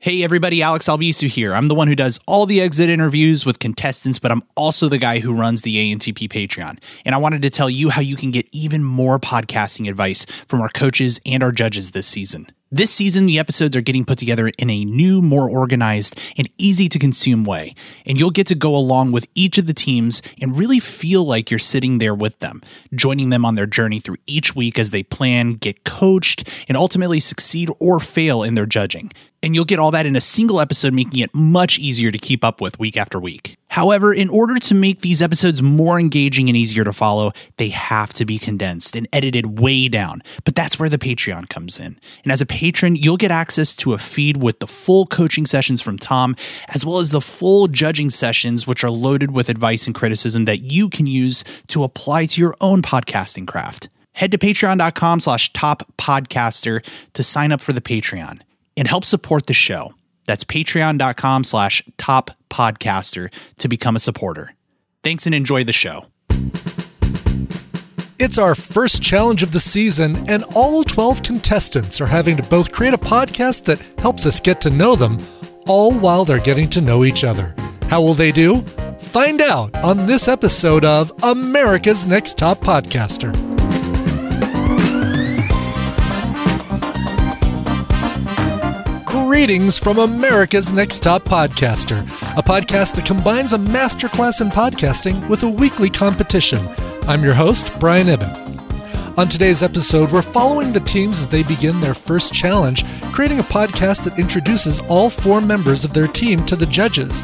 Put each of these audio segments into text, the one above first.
Hey everybody, Alex Albisu here. I'm the one who does all the exit interviews with contestants, but I'm also the guy who runs the ANTP Patreon. And I wanted to tell you how you can get even more podcasting advice from our coaches and our judges this season. This season, the episodes are getting put together in a new, more organized, and easy to consume way. And you'll get to go along with each of the teams and really feel like you're sitting there with them, joining them on their journey through each week as they plan, get coached, and ultimately succeed or fail in their judging and you'll get all that in a single episode, making it much easier to keep up with week after week. However, in order to make these episodes more engaging and easier to follow, they have to be condensed and edited way down. But that's where the Patreon comes in. And as a patron, you'll get access to a feed with the full coaching sessions from Tom, as well as the full judging sessions, which are loaded with advice and criticism that you can use to apply to your own podcasting craft. Head to patreon.com slash top podcaster to sign up for the Patreon and help support the show. That's patreon.com slash top podcaster to become a supporter. Thanks and enjoy the show. It's our first challenge of the season, and all 12 contestants are having to both create a podcast that helps us get to know them, all while they're getting to know each other. How will they do? Find out on this episode of America's Next Top Podcaster. Greetings from America's Next Top Podcaster, a podcast that combines a masterclass in podcasting with a weekly competition. I'm your host, Brian Ibbott. On today's episode, we're following the teams as they begin their first challenge, creating a podcast that introduces all four members of their team to the judges.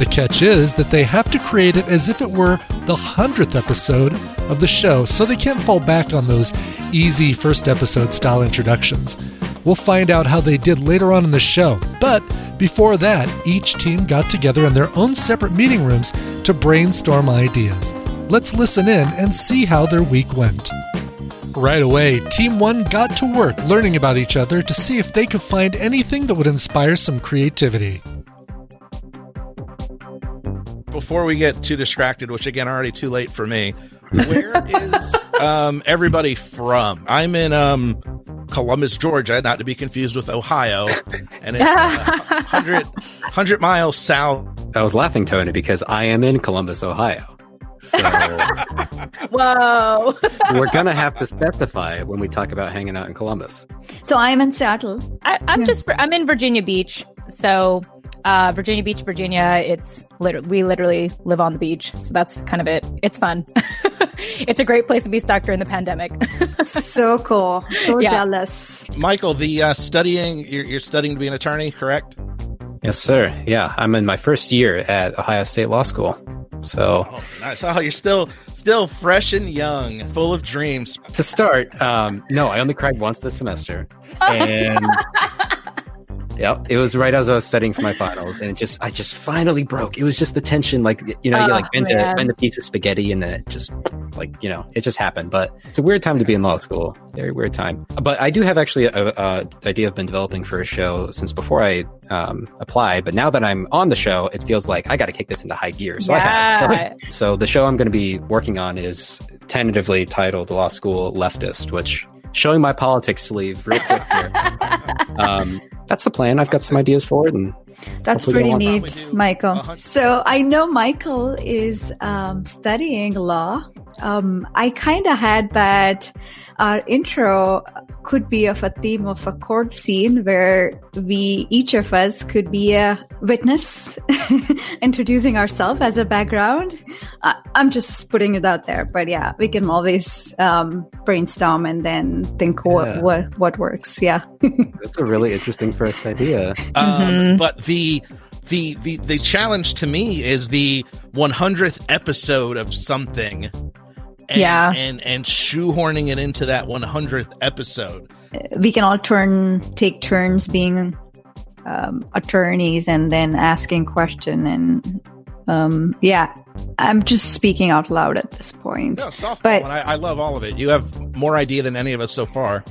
The catch is that they have to create it as if it were the 100th episode of the show, so they can't fall back on those easy first episode style introductions. We'll find out how they did later on in the show. But before that, each team got together in their own separate meeting rooms to brainstorm ideas. Let's listen in and see how their week went. Right away, Team 1 got to work learning about each other to see if they could find anything that would inspire some creativity. Before we get too distracted, which again, already too late for me, where is um, everybody from? I'm in um, Columbus, Georgia, not to be confused with Ohio, and it's uh, 100, 100 miles south. I was laughing, Tony, because I am in Columbus, Ohio. So Whoa. we're gonna have to specify when we talk about hanging out in Columbus. So I'm in Seattle. I, I'm just, I'm in Virginia Beach. So, uh, Virginia Beach, Virginia, it's literally, we literally live on the beach. So that's kind of it. It's fun. it's a great place to be stuck during the pandemic. So cool. So Yeah. jealous. Michael, the uh, studying, you're, you're studying to be an attorney, correct? Yes, sir. Yeah, I'm in my first year at Ohio State Law School. So Oh, nice. Oh, you're still still fresh and young, full of dreams. to start, um, no, I only cried once this semester, and yep, it was right as I was studying for my finals, and it just, I just finally broke. It was just the tension, like you know, you Oh, like bend a, bend a piece of spaghetti, and then it just, like you know, it just happened. But it's a weird time to be in law school, very weird time. But I do have actually a, a idea I've been developing for a show since before I um, applied. But now that I'm on the show, it feels like I got to kick this into high gear. So I have. Yeah. So the show I'm going to be working on is tentatively titled "Law School Leftist," which showing my politics sleeve real quick here. um, that's the plan. I've got some ideas for it, and That's pretty neat, Michael. a hun- So I know Michael is um, studying law. Um, I kind of had that our intro could be of a theme of a court scene where we, each of us, could be a witness, introducing ourselves as a background. I, I'm just putting it out there, but yeah, we can always um, brainstorm and then think Yeah. what, what what works. Yeah. that's a really interesting first idea. Um, Mhm. But the the the the challenge to me is the 100th episode of something. And, Yeah. and and shoehorning it into that 100th episode. we can all turn take turns being um, attorneys and then asking question and um, yeah i'm just speaking out loud at this point No, softball, But- I, I love all of it. You have more idea than any of us so far.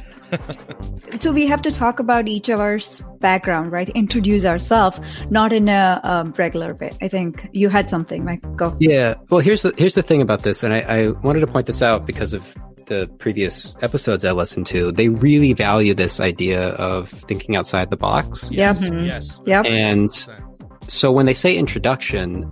So we have to talk about each of our background, right? Introduce ourselves, not in a um, regular way. I think you had something, Mike. Go. Yeah. Well, here's the here's the thing about this, and I, I wanted to point this out because of the previous episodes I listened to. They really value this idea of thinking outside the box, Yes. Mhm. Yes. Yep. and so when they say introduction.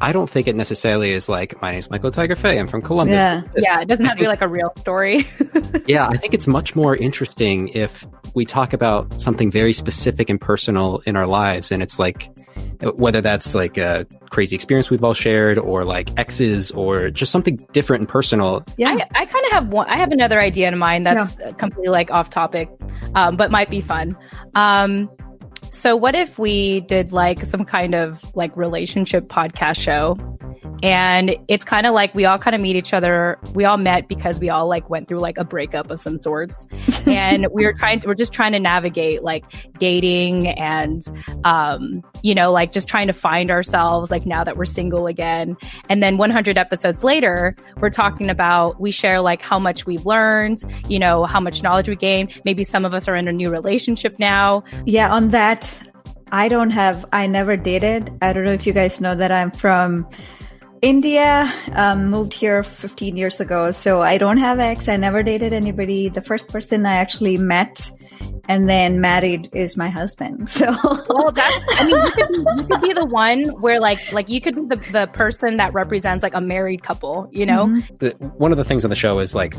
I don't think it necessarily is like my name's Michael Tiger Fay. I'm from Columbus. Yeah. Yeah, it doesn't have to be like a real story. yeah, I think it's much more interesting if we talk about something very specific and personal in our lives. And it's like, whether that's like a crazy experience we've all shared or like exes or just something different and personal. Yeah. I, I kind of have one. I have another idea in mind that's completely like off topic, um, but might be fun. Um, so what if we did like some kind of like relationship podcast show? And it's kind of like we all kind of meet each other. We all met because we all like went through like a breakup of some sorts. and we were trying to, we're just trying to navigate like dating and, um, you know, like just trying to find ourselves like now that we're single again. And then 100 episodes later, we're talking about, we share like how much we've learned, you know, how much knowledge we gained. Maybe some of us are in a new relationship now. Yeah, on that, I don't have, I never dated. I don't know if you guys know that I'm from India, um, moved here 15 years ago. So I don't have ex. I never dated anybody. The first person I actually met and then married is my husband. So Well, that's, I mean, you could, be, you could be the one where like, like you could be the, the person that represents like a married couple, you know? Mhm. The, one of the things on the show is like,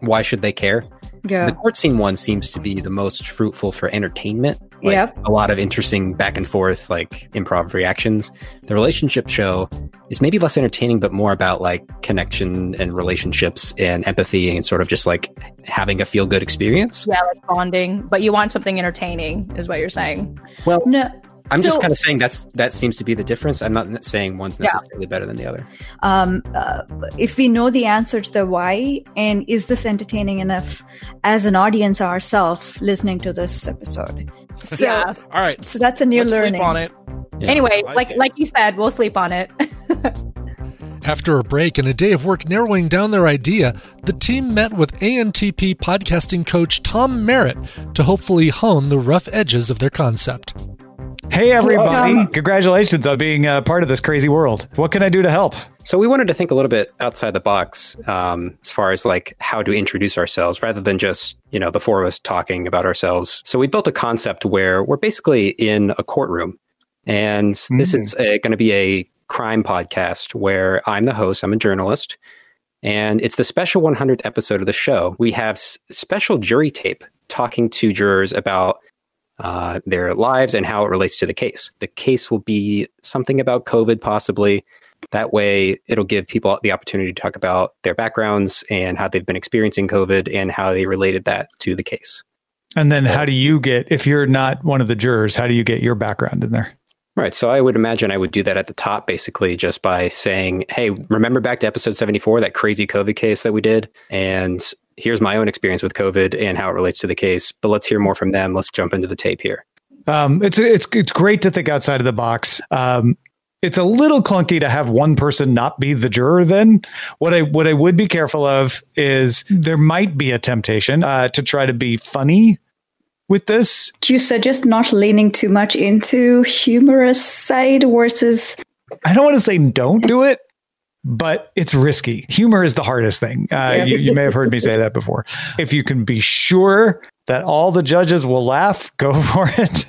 why should they care? Yeah. The court scene one seems to be the most fruitful for entertainment. Like Yep. a lot of interesting back and forth, like improv reactions. The relationship show is maybe less entertaining, but more about like connection and relationships and empathy and sort of just like having a feel good experience. Yeah, like bonding, but you want something entertaining, is what you're saying. Well, No, I'm just kind of saying that's that seems to be the difference. I'm not saying one's Yeah. necessarily better than the other. um, uh, if we know the answer to the why, and is this entertaining enough as an audience ourselves listening to this episode? So, Yeah. All right. so that's a new Let's learning. sleep on it. Yeah. Anyway, like like like you said, we'll sleep on it. After a break and a day of work narrowing down their idea, the team met with ANTP podcasting coach Tom Merritt to hopefully hone the rough edges of their concept. Hey, everybody. Welcome. Congratulations on being uh, part of this crazy world. What can I do to help? So we wanted to think a little bit outside the box um, as far as like how to introduce ourselves rather than just you know the four of us talking about ourselves. So we built a concept where we're basically in a courtroom, and this Mm. is going to be a crime podcast where I'm the host. I'm a journalist, and it's the special 100th episode of the show. We have s- special jury tape talking to jurors about uh, their lives and how it relates to the case. The case will be something about COVID, possibly. That way, it'll give people the opportunity to talk about their backgrounds and how they've been experiencing COVID and how they related that to the case. And then how do you get, if you're not one of the jurors, how do you get your background in there? Right. So I would imagine I would do that at the top, basically, just by saying, hey, remember back to episode 74, that crazy COVID case that we did? And here's my own experience with COVID and how it relates to the case. But let's hear more from them. Let's jump into the tape here. Um, it's it's it's great to think outside of the box. Um, it's a little clunky to have one person not be the juror. Then what I what I would be careful of is there might be a temptation uh, to try to be funny with this. Do you suggest not leaning too much into humorous side versus I don't want to say don't do it, but it's risky. Humor is the hardest thing. Uh, you, you may have heard me say that before. If you can be sure that all the judges will laugh, go for it.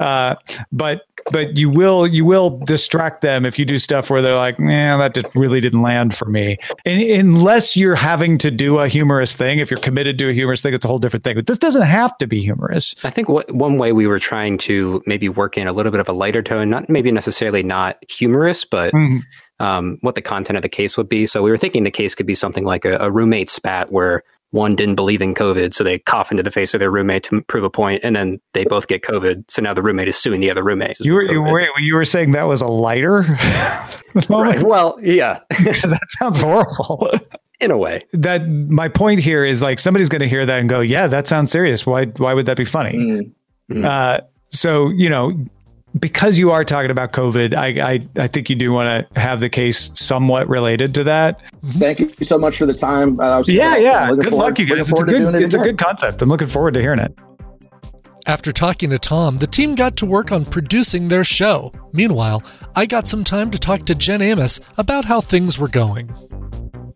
Uh, but but you will you will distract them if you do stuff where they're like, man, that just really didn't land for me. And unless you're having to do a humorous thing, if you're committed to a humorous thing, it's a whole different thing. But this doesn't have to be humorous. I think what, one way we were trying to maybe work in a little bit of a lighter tone, not maybe necessarily not humorous, but Mhm. Um, what the content of the case would be. So we were thinking the case could be something like a, a roommate spat where one didn't believe in COVID, so they cough into the face of their roommate to prove a point, and then they both get COVID. So now the roommate is suing the other roommate. You were you were you were saying that was a lighter. right. Well, yeah, that sounds horrible. in a way. that my point here is like somebody's going to hear that and go, "Yeah, that sounds serious. Why why would that be funny?" Mm. Uh, so you know, because you are talking about COVID, I I, I think you do want to have the case somewhat related to that. Thank you so much for the time. Uh, yeah, yeah. Good forward, luck, you guys. It's, a good, it it's a good concept. I'm looking forward to hearing it. After talking to Tom, the team got to work on producing their show. Meanwhile, I got some time to talk to Jen Amos about how things were going.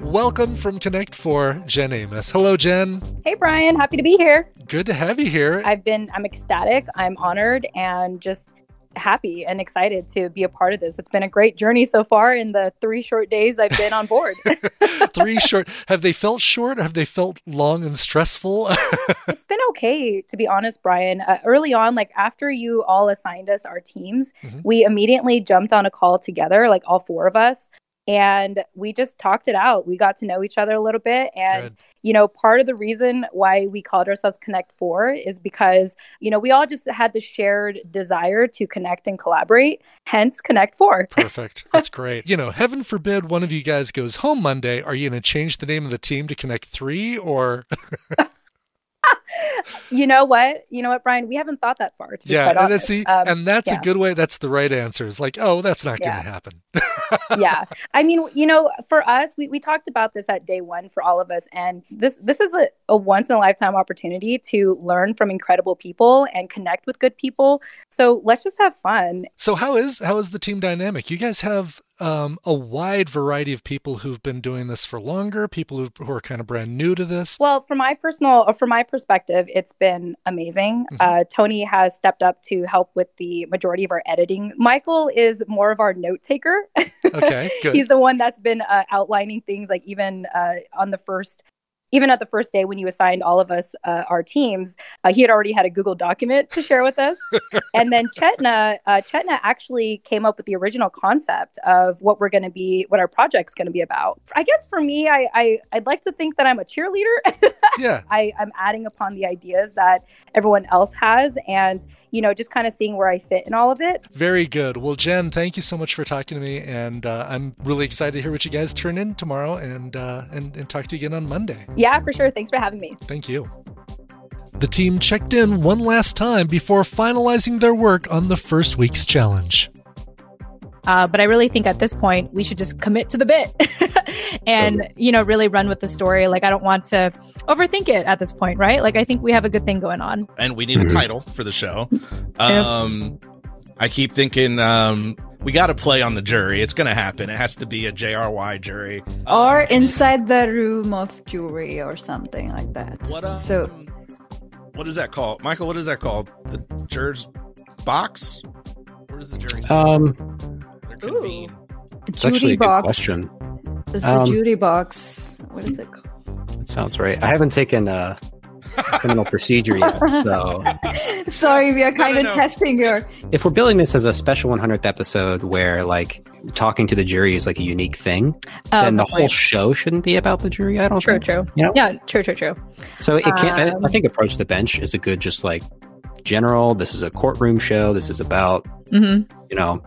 Welcome from Connect 4, Jen Amos. Hello, Jen. Hey, Brian. Happy to be here. Good to have you here. I've been, I'm ecstatic. I'm honored and just happy and excited to be a part of this. It's been a great journey so far in the three short days I've been on board. three short. Have they felt short? Have they felt long and stressful? it's been okay, to be honest, Brian. Uh, early on, like after you all assigned us our teams, mm-hmm. we immediately jumped on a call together, like all four of us, and we just talked it out. We got to know each other a little bit. And, Good. you know, part of the reason why we called ourselves Connect Four is because, you know, we all just had the shared desire to connect and collaborate, hence Connect Four. Perfect. That's great. you know, heaven forbid one of you guys goes home Monday. Are you going to change the name of the team to Connect Three or? you know what? You know what, Brian? We haven't thought that far. yeah, and, that's, see, um, and that's yeah. a good way. That's the right answer. Is like, oh, that's not going to happen. yeah, I mean, you know, for us, we, we talked about this at day one for all of us, and this this is a, a once in a lifetime opportunity to learn from incredible people and connect with good people. So let's just have fun. So how is how is the team dynamic? You guys have um, a wide variety of people who've been doing this for longer, people who, who are kind of brand new to this. Well, from my personal, or from my perspective, it's been amazing. Mm-hmm. Uh, Tony has stepped up to help with the majority of our editing. Michael is more of our note taker. Okay, good. He's the one that's been uh, outlining things like even uh, on the first even at the first day when you assigned all of us uh, our teams, uh, he had already had a Google document to share with us. and then Chetna, uh, Chetna actually came up with the original concept of what we're going to be, what our project's going to be about. I guess for me, I, I would like to think that I'm a cheerleader. yeah, I, I'm adding upon the ideas that everyone else has, and you know, just kind of seeing where I fit in all of it. Very good. Well, Jen, thank you so much for talking to me, and uh, I'm really excited to hear what you guys turn in tomorrow, and uh, and and talk to you again on Monday. Yeah, for sure. Thanks for having me. Thank you. The team checked in one last time before finalizing their work on the first week's challenge. Uh, but I really think at this point we should just commit to the bit and you know really run with the story. Like I don't want to overthink it at this point, right? Like I think we have a good thing going on. And we need mm-hmm. a title for the show. Um, I keep thinking um, we got to play on the jury. It's going to happen. It has to be a JRY jury or um, inside the room of jury or something like that. What um, so? What is that called, Michael? What is that called? The jurors box? Where does the jury? Um, convene? It's actually a good question. It's the um, jury box. What is it called? It sounds right. I haven't taken uh, criminal procedure yet, so sorry, we are kind no, no, of no. testing your. If we're billing this as a special 100th episode, where like talking to the jury is like a unique thing, um, then the whole show shouldn't be about the jury. I don't. True, think. true. You know? Yeah, true, true, true. So it can't. Um, I, I think approach the bench is a good, just like general. This is a courtroom show. This is about mm-hmm. you know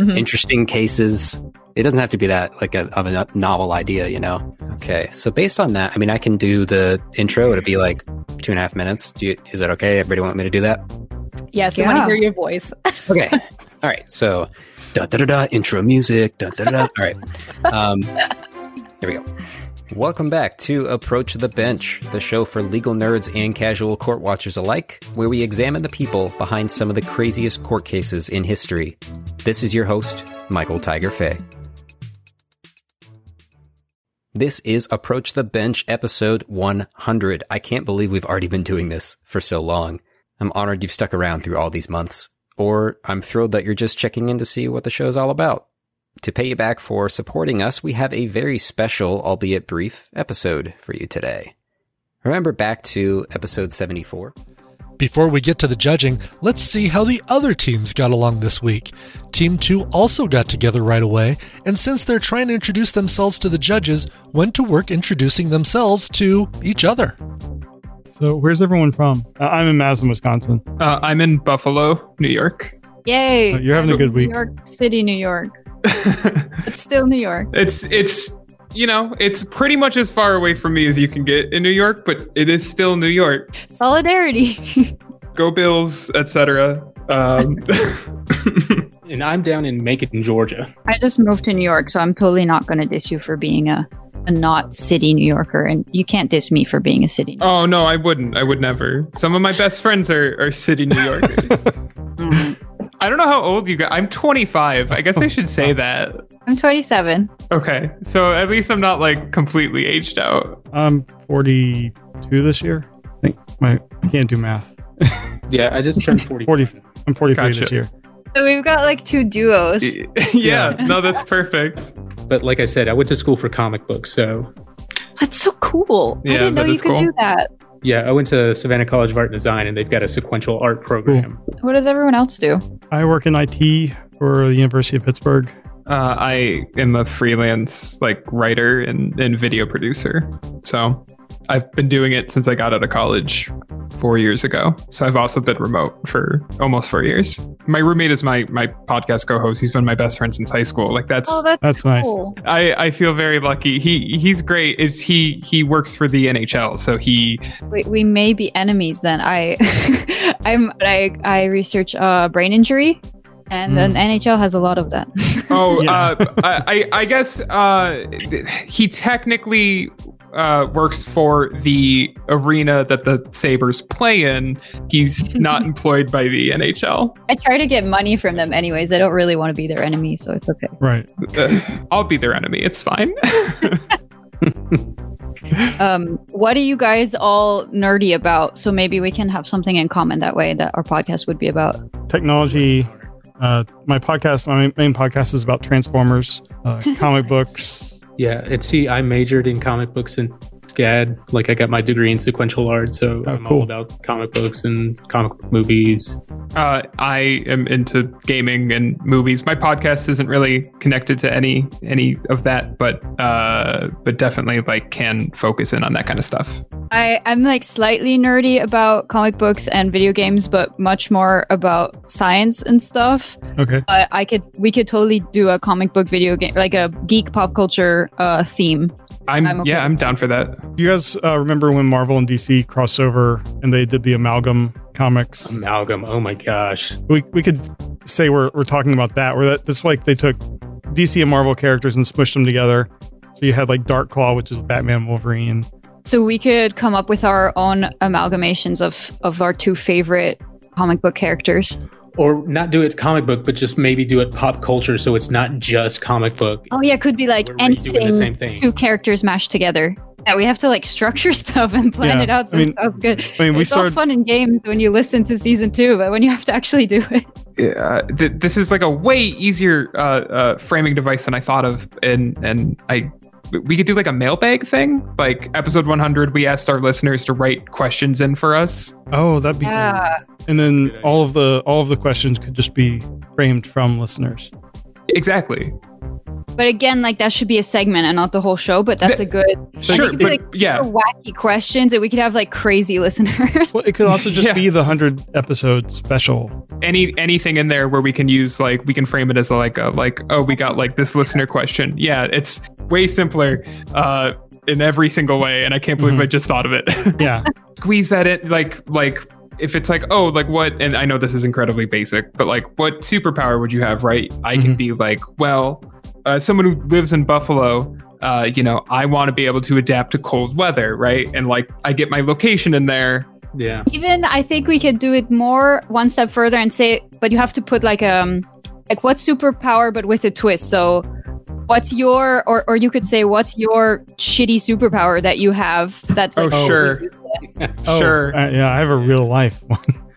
mm-hmm. interesting cases. It doesn't have to be that like a, of a novel idea, you know. Okay, so based on that, I mean, I can do the intro. It'd be like two and a half minutes. You, is that okay? Everybody want me to do that? Yes, we want to hear your voice. okay, all right. So, da da da da intro music. Da da da. All right. Um, here we go. Welcome back to Approach the Bench, the show for legal nerds and casual court watchers alike, where we examine the people behind some of the craziest court cases in history. This is your host, Michael Tiger Fay. This is Approach the Bench episode 100. I can't believe we've already been doing this for so long. I'm honored you've stuck around through all these months, or I'm thrilled that you're just checking in to see what the show's all about. To pay you back for supporting us, we have a very special, albeit brief, episode for you today. Remember back to episode 74? Before we get to the judging, let's see how the other teams got along this week. Team 2 also got together right away, and since they're trying to introduce themselves to the judges, went to work introducing themselves to each other. So, where's everyone from? Uh, I'm in Madison, Wisconsin. Uh, I'm in Buffalo, New York. Yay! Uh, you're having a good week. New York City, New York. it's still New York. It's it's you know it's pretty much as far away from me as you can get in New York, but it is still New York. Solidarity. Go Bills, etc. Um, and I'm down in Macon, in Georgia. I just moved to New York, so I'm totally not going to diss you for being a, a not city New Yorker, and you can't diss me for being a city. oh no, I wouldn't. I would never. Some of my best friends are, are city New Yorkers. I don't know how old you got. I'm 25. I guess I should say oh. that. I'm 27. Okay, so at least I'm not like completely aged out. I'm 42 this year. I think my I can't do math. Yeah, I just turned 40. 40 I'm 43 this year. So we've got like two duos. yeah, no, that's perfect. But like I said, I went to school for comic books, so That's so cool. Yeah, I didn't know you could cool. do that. Yeah, I went to Savannah College of Art and Design, and they've got a sequential art program. What does everyone else do? I work in IT for the University of Pittsburgh. Uh, I am a freelance like writer and, and video producer. So I've been doing it since I got out of college four years ago. So I've also been remote for almost four years. My roommate is my my podcast co-host. He's been my best friend since high school. Like that's Oh, that's, That's nice. cool. I, I feel very lucky. He he's great. Is he he works for the NHL, so he We, we may be enemies then. I I'm I I research uh brain injury and then NHL has a lot of that. Oh, Yeah. uh, I, I I guess uh, he technically uh, works for the arena that the Sabres play in. He's not employed by the NHL. I try to get money from them anyways. I don't really want to be their enemy, so it's okay. Right. Uh, I'll be their enemy. It's fine. Um what are you guys all nerdy about? So maybe we can have something in common that way that our podcast would be about. Technology. Uh, my podcast, my main podcast is about Transformers, uh, comic books. Yeah, at see, I majored in comic books and SCAD. Like I got my degree in sequential art, so Oh, I'm cool. all about comic books and comic book movies. uh, I am into gaming and movies. My podcast isn't really connected to any any of that, but uh, but definitely like can focus in on that kind of stuff. I, I'm like slightly nerdy about comic books and video games, but much more about science and stuff. Okay. But I could we could totally do a comic book video game like a geek pop culture uh theme. I'm, I'm okay yeah, I'm down for that. You guys uh, remember when Marvel and DC crossed over and they did the amalgam comics? Amalgam. Oh my gosh. we we could say we're we're talking about that. Where that this like they took DC and Marvel characters and smushed them together. So you had like Dark Claw, which is Batman, Wolverine. So we could come up with our own amalgamations of of our two favorite comic book characters. Or not do it comic book, but just maybe do it pop culture, so it's not just comic book. Oh yeah, could be like We're redoing the anything same thing. two characters mashed together. Yeah, we have to like structure stuff and plan Yeah, it out so I mean- it sounds good. I mean, we it's all started. fun in games when you listen to season two, but when you have to actually do it. uh, th- this is like a way easier uh, uh, framing device than I thought of, and and I we could do like a mailbag thing. Like episode 100, we asked our listeners to write questions in for us. Oh, that'd be. Yeah. Cool. And then all of the all of the questions could just be framed from listeners. Exactly. But again, like that should be a segment and not the whole show. But that's Th- a good. Sure, they be but like yeah. wacky questions, and we could have like crazy listeners. Well, it could also just Yeah. be the hundred episode special. Any anything in there where we can use like we can frame it as like a like oh we got like this listener question. Yeah, it's way simpler uh, in every single way, and I can't believe Mhm. I just thought of it. Yeah. squeeze that in like like if it's like oh like what and i know this is incredibly basic but like what superpower would you have right i can Mhm. be like well uh, someone who lives in buffalo uh, you know i want to be able to adapt to cold weather right and like i get my location in there Yeah. Even I think we could do it more one step further and say, but you have to put like um like what superpower, but with a twist. So. What's your, or, or you could say, what's your shitty superpower that you have that's like Oh, sure. Oh, sure uh, yeah, I have a real life one.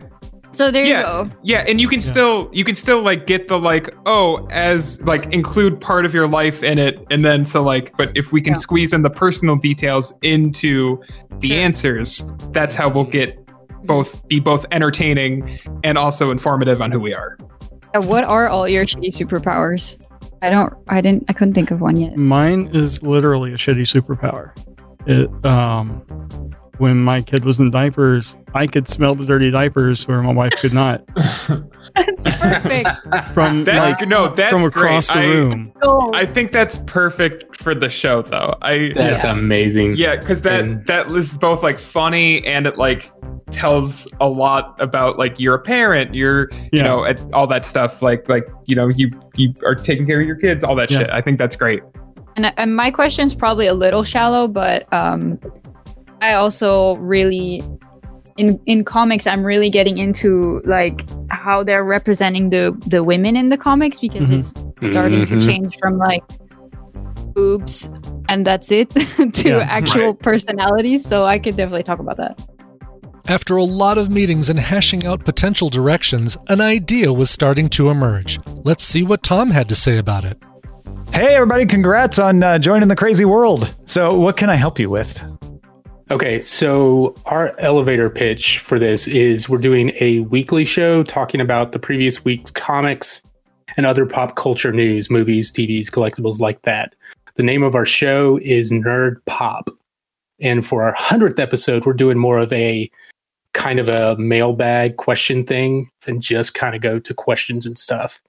So there Yeah. you go. yeah and you can Yeah. still you can still like get the like oh as like include part of your life in it and then so like but if we can Yeah. squeeze in the personal details into the Sure. answers that's how we'll get both be both entertaining and also informative on who we are Uh, What are all your shitty superpowers? I don't. I didn't. I couldn't think of one yet. Mine is literally a shitty superpower. It um when my kid was in diapers, I could smell the dirty diapers where my wife could not. That's perfect. From That's like no, that's from across great. the I- room. I think that's perfect for the show, though. I That's amazing. yeah, because that And- that is both like funny and it like tells a lot about like you're a parent, you're you know and all that stuff. Like like you know you you are taking care of your kids, all that Yeah. shit. I think that's great. And, and my is probably a little shallow, but um, I also really in in comics I'm really getting into like how they're representing the the women in the comics because Mhm. it's starting to Mhm. change from like boobs and that's it to Yeah. actual personalities. So I could definitely talk about that. After a lot of meetings and hashing out potential directions, an idea was starting to emerge. Let's see what Tom had to say about it. Hey, everybody, congrats on uh, joining the crazy world. So, what can I help you with? Okay, so our elevator pitch for this is we're doing a weekly show talking about the previous week's comics and other pop culture news, movies, TVs, collectibles like that. The name of our show is Nerd Pop. And for our 100th episode, we're doing more of a kind of a mailbag question thing than just kind of go to questions and stuff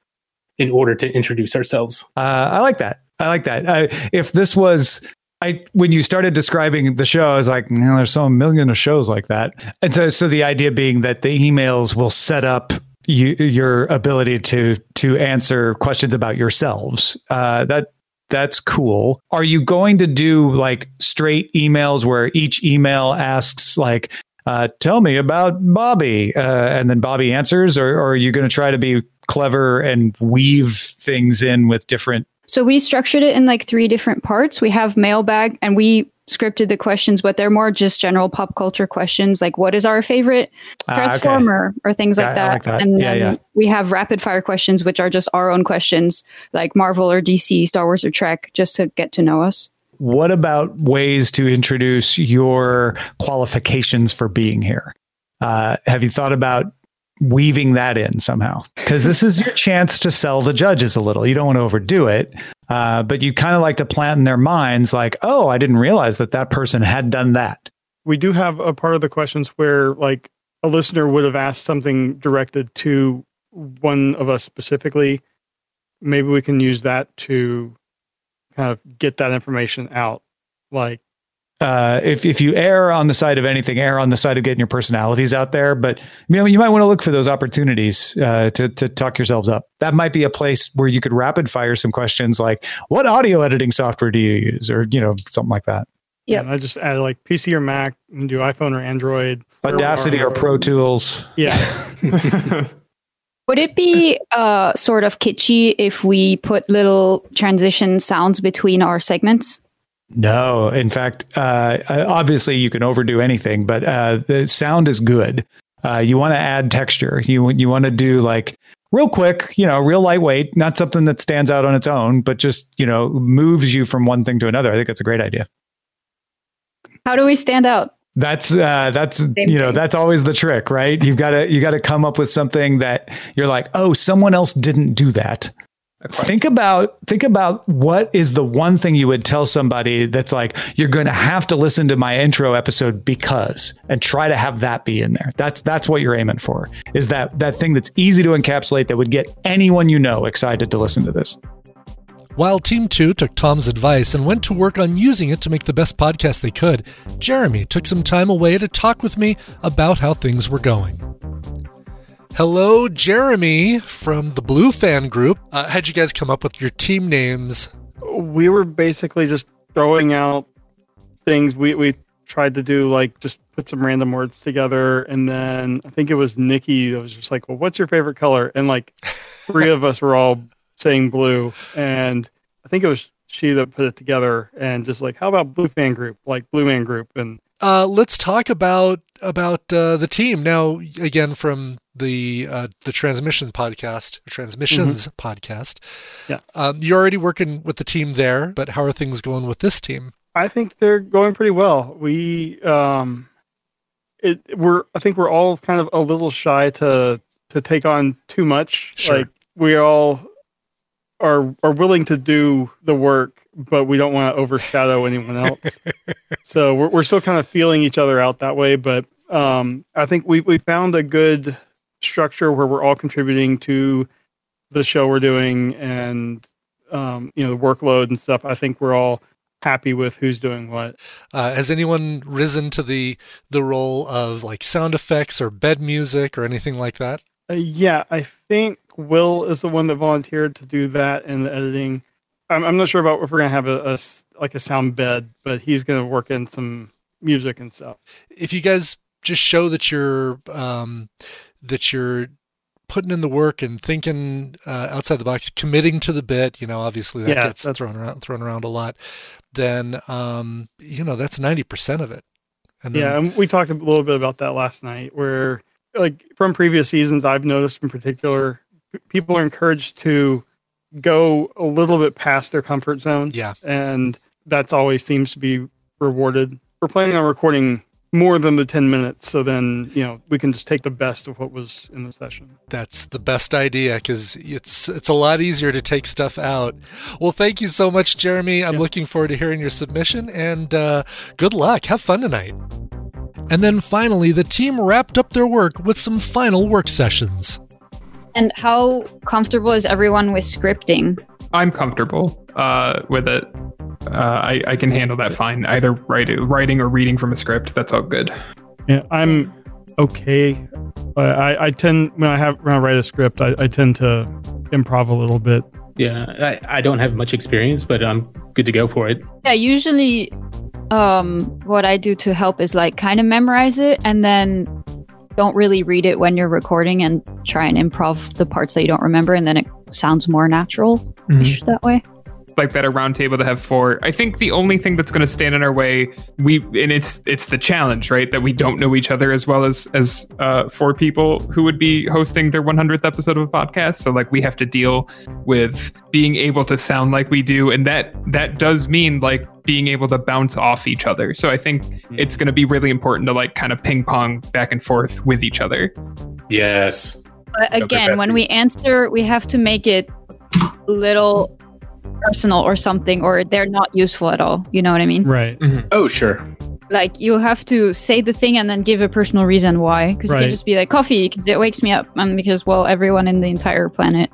in order to introduce ourselves. Uh, I like that. I like that. Uh, if this was, I when you started describing the show, I was like, there's so a million of shows like that. And so, so the idea being that the emails will set up you, your ability to to answer questions about yourselves. Uh, that that's cool. Are you going to do like straight emails where each email asks like, uh, "Tell me about Bobby," uh, and then Bobby answers, or, or are you going to try to be clever and weave things in with different? So we structured it in like three different parts. We have mailbag and we scripted the questions, but they're more just general pop culture questions like what is our favorite Ah, okay. transformer or things like Yeah, I that. like that. And Yeah, then yeah. we have rapid fire questions, which are just our own questions, like Marvel or DC, Star Wars or Trek, just to get to know us. What about ways to introduce your qualifications for being here? Uh, have you thought about weaving that in somehow? Because this is your chance to sell the judges a little. You don't want to overdo it, uh, but you kind of like to plant in their minds, like, oh, I didn't realize that that person had done that. We do have a part of the questions where like a listener would have asked something directed to one of us specifically. Maybe we can use that to kind of get that information out. Like uh, if if you err on the side of anything, err on the side of getting your personalities out there. But you know, you might want to look for those opportunities uh, to to talk yourselves up. That might be a place where you could rapid fire some questions like, "What audio editing software do you use?" or you know, something like that. Yeah, And I just add like PC or Mac and do iPhone or Android. Audacity or Pro Tools. Yeah. Would it be uh, sort of kitschy if we put little transition sounds between our segments? No, in fact, uh, obviously you can overdo anything, but uh, the sound is good. Uh, you want to add texture. You you want to do like real quick, you know, real lightweight, not something that stands out on its own, but just you know moves you from one thing to another. I think that's a great idea. How do we stand out? That's uh, that's you know that's always the trick, right? You've got to you got to come up with something that you're like, oh, someone else didn't do that. Think about think about what is the one thing you would tell somebody that's like you're going to have to listen to my intro episode because and try to have that be in there. That's that's what you're aiming for. Is that that thing that's easy to encapsulate that would get anyone you know excited to listen to this. While Team 2 took Tom's advice and went to work on using it to make the best podcast they could, Jeremy took some time away to talk with me about how things were going. Hello, Jeremy from the Blue Fan Group. Uh, how'd you guys come up with your team names? we were basically just throwing out things we we tried to do like just put some random words together and then i think it was nikki that was just like well what's your favorite color and like three of us were all saying blue and i think it was she that put it together and just like how about blue fan group like blue man group and Uh, let's talk about about uh, the team now. Again, from the uh, the transmission podcast, transmissions podcast. Yeah. um, you're already working with the team there, but how are things going with this team? I think they're going pretty well. We um it we're I think we're all kind of a little shy to to take on too much. Sure. Like we all are are willing to do the work, but we don't want to overshadow anyone else. so we're we're still kind of feeling each other out that way. But um, I think we we found a good structure where we're all contributing to the show we're doing and um, you know the workload and stuff. I think we're all happy with who's doing what. Uh, has anyone risen to the the role of like sound effects or bed music or anything like that? Uh, yeah, I think Will is the one that volunteered to do that in the editing. I'm, I'm not sure about if we're gonna have a, a like a sound bed, but he's gonna work in some music and stuff. If you guys just show that you're um, that you're putting in the work and thinking uh, outside the box, committing to the bit, you know, obviously that Yeah, gets that's- thrown around thrown around a lot. Then um, you know that's ninety percent of it. And then, Yeah, and we talked a little bit about that last night, where like from previous seasons, I've noticed in particular, people are encouraged to go a little bit past their comfort zone. Yeah. and that's always seems to be rewarded. We're planning on recording more than the 10 minutes so then you know we can just take the best of what was in the session That's the best idea because it's it's a lot easier to take stuff out. Well, thank you so much, Jeremy. I'm looking forward to hearing your submission and uh, good luck. Have fun tonight. And then finally, the team wrapped up their work with some final work sessions. And how comfortable is everyone with scripting? I'm comfortable uh, with it. Uh, I, I can handle that fine. Either write, writing or reading from a script. That's all good. yeah i'm okay but i i tend when i have when i write a script i, I tend to improv a little bit Yeah, I, I don't have much experience, but I'm good to go for it. Yeah, usually um what I do to help is like kind of memorize it and then don't really read it when you're recording and try and improv the parts that you don't remember and then it sounds more natural ish mm-hmm. that way. Like that a round table to have four. I think the only thing that's going to stand in our way, we and it's it's the challenge, right? That we don't know each other as well as as uh, four people who would be hosting their 100th episode of a podcast. So like we have to deal with being able to sound like we do, and that that does mean like being able to bounce off each other. So I think it's going to be really important to like kind of ping pong back and forth with each other. Yes. But again, when we answer, we have to make it little personal or something or they're not useful at all. You know what I mean? right mm-hmm. Oh, sure. Like you have to say the thing and then give a personal reason why. Because you can't just be like coffee because it wakes me up and because well everyone in the entire planet.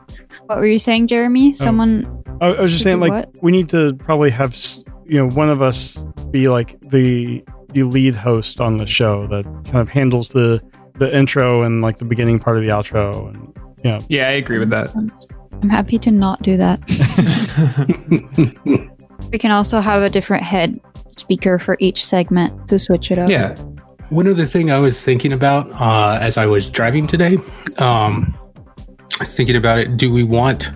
What were you saying, Jeremy? Oh. Someone I, I was just saying like what? we need to probably have you know one of us be like the the lead host on the show that kind of handles the the intro and like the beginning part of the outro and you know Yeah, I agree with that. I'm happy to not do that. we can also have a different head speaker for each segment to switch it up. Yeah. One other thing I was thinking about uh, as I was driving today, um, thinking about it, do we want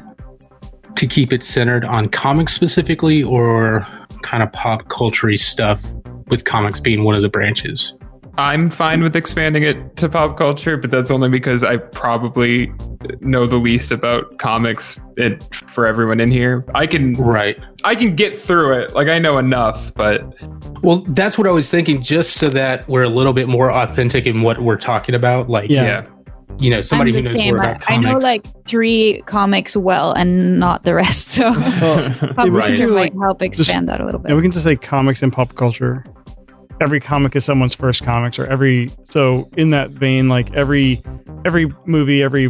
to keep it centered on comics specifically or kind of pop culture stuff with comics being one of the branches? I'm fine with expanding it to pop culture, but that's only because I probably know the least about comics it, for everyone in here. I can Right. I can get through it. Like I know enough, but Well, that's what I was thinking, just so that we're a little bit more authentic in what we're talking about. Like, Yeah. yeah. you know, somebody who knows same. more I, about I know like three comics well and not the rest. So yeah, we pop can culture do, might like, help expand that a little bit. And we can just say comics and pop culture every comic is someone's first comics or every so in that vein like every every movie every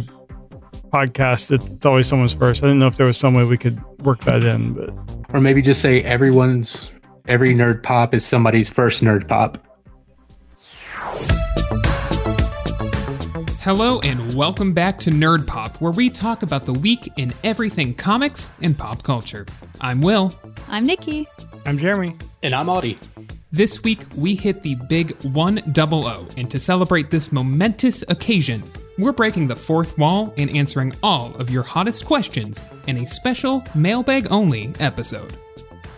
podcast it's, it's always someone's first i didn't know if there was some way we could work that in but or maybe just say everyone's every nerd pop is somebody's first nerd pop. Hello and welcome back to Nerd Pop, where we talk about the week in everything comics and pop culture. I'm Will. I'm Nikki. i'm jeremy And I'm Audie. This week we hit the big 100, and to celebrate this momentous occasion, we're breaking the fourth wall and answering all of your hottest questions in a special mailbag only episode.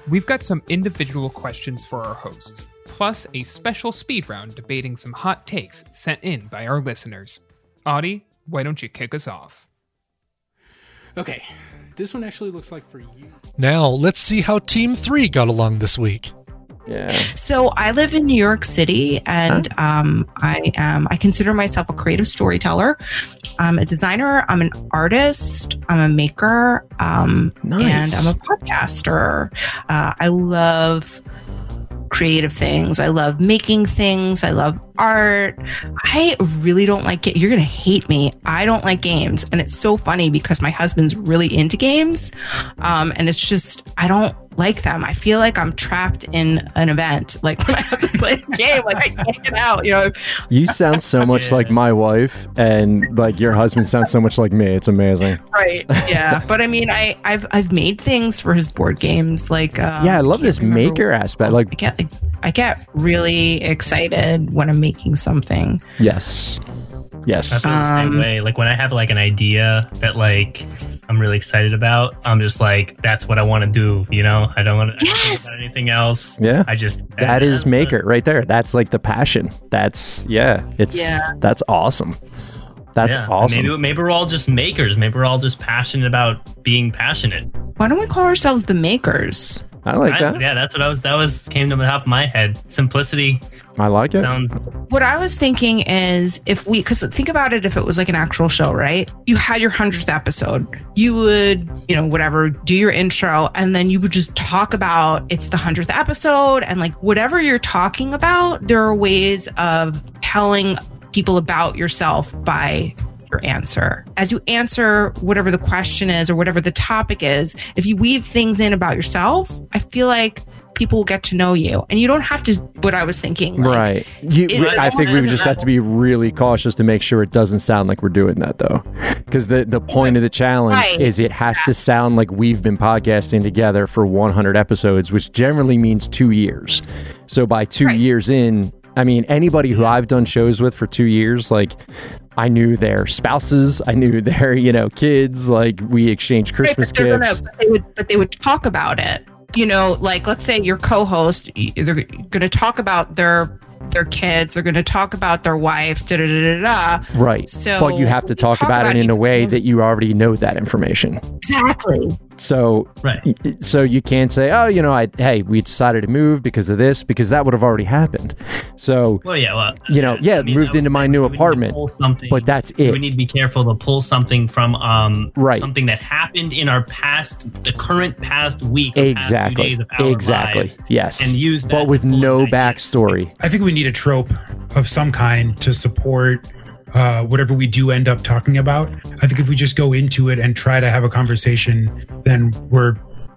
We've got some individual questions for our hosts, plus a special speed round debating some hot takes sent in by our listeners. Audie, why don't you kick us off? Okay. This one actually looks like for you. Now, let's see how Team 3 got along this week. Yeah. So I live in New York City, and um, I am. I consider myself a creative storyteller. I'm a designer. I'm an artist. I'm a maker. Um, Nice. And I'm a podcaster. Uh, I love creative things. I love making things. I love art. I really don't like it. You're going to hate me. I don't like games. And it's so funny because my husband's really into games. Um, and it's just, I don't like them. I feel like I'm trapped in an event. Like when I have to play a game, like I can't get out, you know? You sound so much like my wife, and like your husband sounds so much like me. It's amazing. Right. Yeah. but I mean, I, I've, I've made things for his board games. Like, um, yeah, I love this maker aspect. Like, I get, I get really excited when I'm making something. yes, yes. I feel the same Um, way. Like when I have like an idea that like I'm really excited about, I'm just like, that's what I want to do. You know, I don't want to think about anything else. Yeah. I just that is maker right there. That's like the passion. That's yeah. It's Yeah. that's awesome. That's yeah. awesome. Maybe maybe we're all just makers. Maybe we're all just passionate about being passionate. Why don't we call ourselves the makers? I like that. Yeah, that's what I was. That was came to the top of my head. Simplicity. I like it. Sounds What I was thinking is if we, because think about it, if it was like an actual show, right? You had your 100th episode, you would, you know, whatever, do your intro, and then you would just talk about it's the 100th episode and like whatever you're talking about, there are ways of telling people about yourself by your answer. As you answer whatever the question is or whatever the topic is, if you weave things in about yourself, I feel like people will get to know you. And you don't have to, what I was thinking. like, right. You, it- I think we just have to be really cautious to make sure it doesn't sound like we're doing that though. Because the, the point of the challenge Right. is it has to sound like we've been podcasting together for 100 episodes, which generally means two years. So by two years in, I mean, anybody who I've done shows with for two years, like I knew their spouses, I knew their, you know, kids, like we exchanged Right, Christmas but they're gifts. Gonna, but, they would, but they would talk about it. You know, like let's say your co-host, they're going to talk about their their kids. They're going to talk about their wife. Da da da da da. Right. So but you have to talk, about, it in a way that you already know that information. Exactly. So, right. So you can't say, "Oh, you know, I hey, we decided to move because of this," because that would have already happened. So, well, yeah. Well, you know, yeah, moved into my new apartment, but that's it. we need to be careful to pull something from um Right. something that happened in our past, the current past week, or past Exactly. days of our Exactly. lives, Yes. and use that. but with no backstory. I think we need a trope of some kind to support uh, whatever we do end up talking about. I think if we just go into it and try to have a conversation, then we're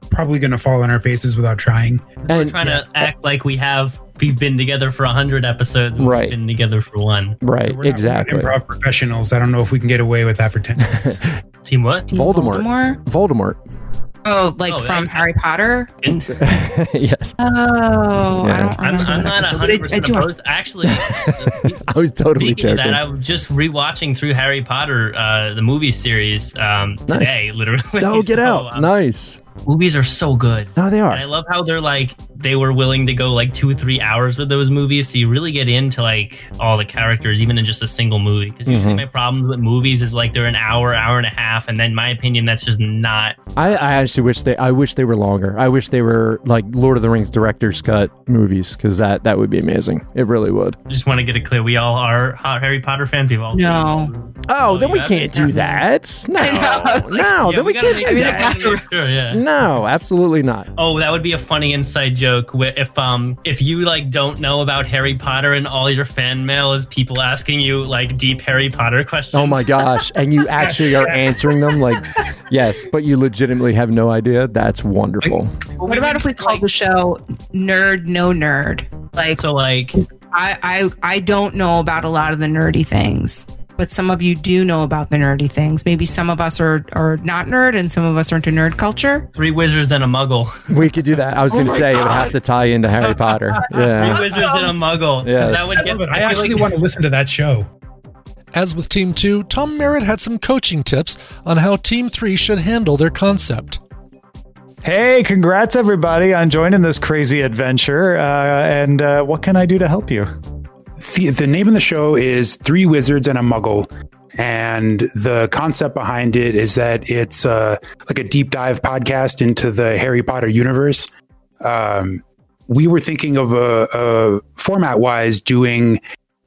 probably going to fall on our faces without trying. We're trying to act like we have we've been together for a hundred episodes. And Right. We've been together for one. Right. We're not- exactly. We're improv professionals. I don't know if we can get away with that for 10 minutes. Team what? Voldemort. Voldemort? Voldemort. Oh, like Oh, from I- Harry Potter. yes. Oh, I Yeah. don't I'm, remember. I'm not episode, hundred I percent do- opposed. Actually, I was totally speaking of joking. that, I was just rewatching through Harry Potter, uh, the movie series, um, Nice. today. Literally. No, get So, out. um, nice. Movies are so good. No, they are. And I love how they're like they were willing to go like two or three hours with those movies, so you really get into like all the characters, even in just a single movie. Because usually Mhm. my problems with movies is like they're an hour, hour and a half, and then my opinion, that's just not. I, I actually wish they. I wish they were longer. I wish they were like Lord of the Rings director's cut movies because that that would be amazing. It really would. I just want to get it clear. We all are hot Harry Potter fans. We've all No. Oh, then we can't do that. No, know. no, Yeah, then we, we can't do I mean, that. I gotta make sure, yeah. No, absolutely not. Oh, that would be a funny inside joke. If um if you like don't know about Harry Potter and all your fan mail is people asking you like deep Harry Potter questions. Oh my gosh! And you actually are answering them like, yes, but you legitimately have no idea. That's wonderful. What about if we call the show "Nerd No Nerd"? Like, so like, I I I don't know about a lot of the nerdy things, but some of you do know about the nerdy things. Maybe some of us are are not nerd, and some of us are into nerd culture. Three wizards and a muggle. We could do that. I was Oh going to my say it would have to tie into Harry Potter. Three Yeah. wizards and a muggle. Yes. That would I get. love it. I actually like- want to listen to that show. As with Team 2, Tom Merritt had some coaching tips on how Team 3 should handle their concept. Hey, congrats everybody on joining this crazy adventure. Uh, and uh, what can I do to help you? The, name of the show is Three Wizards and a Muggle. And the concept behind it is that it's uh, like a deep dive podcast into the Harry Potter universe. Um, we were thinking of a, a format wise doing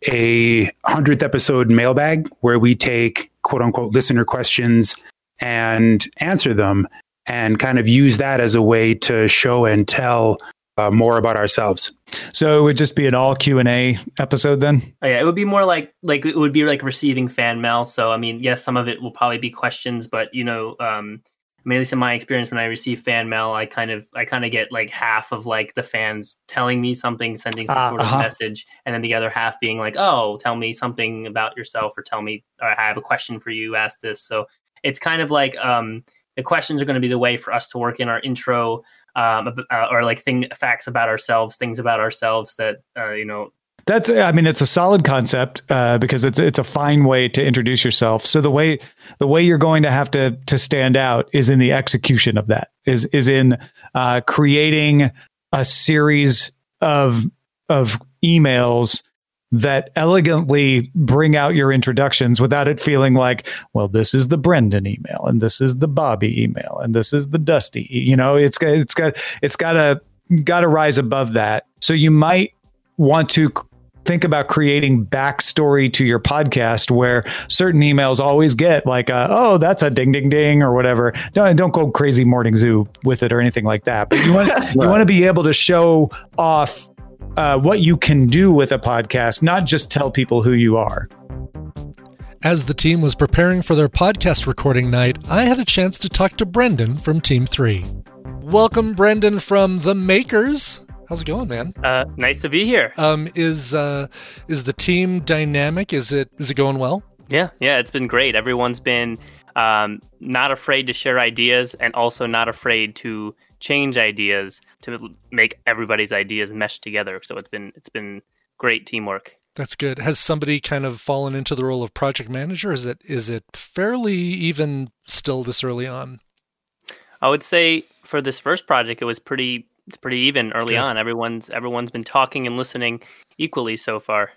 a hundredth episode mailbag where we take quote unquote listener questions and answer them and kind of use that as a way to show and tell uh, more about ourselves. So it would just be an all Q and A episode then. Oh, yeah, it would be more like like it would be like receiving fan mail. So I mean, yes, some of it will probably be questions, but you know, um, I mean, at least in my experience, when I receive fan mail, I kind of I kind of get like half of like the fans telling me something, sending some Ah, sort of uh-huh. message, and then the other half being like, "Oh, tell me something about yourself," or "Tell me, or I have a question for you. Ask this." So it's kind of like um, the questions are going to be the way for us to work in our intro, um, uh, or like thing facts about ourselves, things about ourselves that uh, you know That's I mean it's a solid concept uh, because it's it's a fine way to introduce yourself. So the way the way you're going to have to to stand out is in the execution of that. Is is in uh, creating a series of of emails that elegantly bring out your introductions without it feeling like, well, this is the Brendan email and this is the Bobby email and this is the Dusty. e-" You know, it's got it's got it's got to got to rise above that. So you might want to think about creating backstory to your podcast where certain emails always get like uh, oh that's a ding ding ding or whatever don't, don't go crazy morning zoo with it or anything like that but you want you want to be able to show off uh, what you can do with a podcast not just tell people who you are As the team was preparing for their podcast recording night, I had a chance to talk to Brendan from Team 3. Welcome, Brendan from The Makers. How's it going, man? Uh, nice to be here. Um, is uh, is the team dynamic? Is it is it going well? Yeah, yeah, it's been great. Everyone's been um, not afraid to share ideas and also not afraid to change ideas to make everybody's ideas mesh together. So it's been it's been great teamwork. That's good. Has somebody kind of fallen into the role of project manager? Is it is it fairly even still this early on? I would say for this first project, it was pretty it's pretty even early Good. on. Everyone's everyone's been talking and listening equally so far.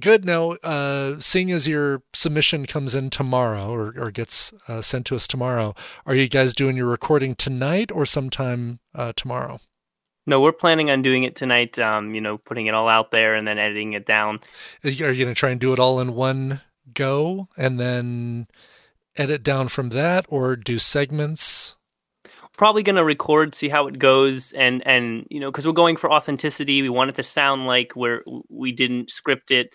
Good. Now, uh, seeing as your submission comes in tomorrow or, or gets uh, sent to us tomorrow, are you guys doing your recording tonight or sometime uh, tomorrow? No, we're planning on doing it tonight. Um, you know, putting it all out there and then editing it down. Are you going to try and do it all in one go and then edit down from that or do segments? Probably going to record see how it goes and and you know because we're going for authenticity we want it to sound like we're we didn't script it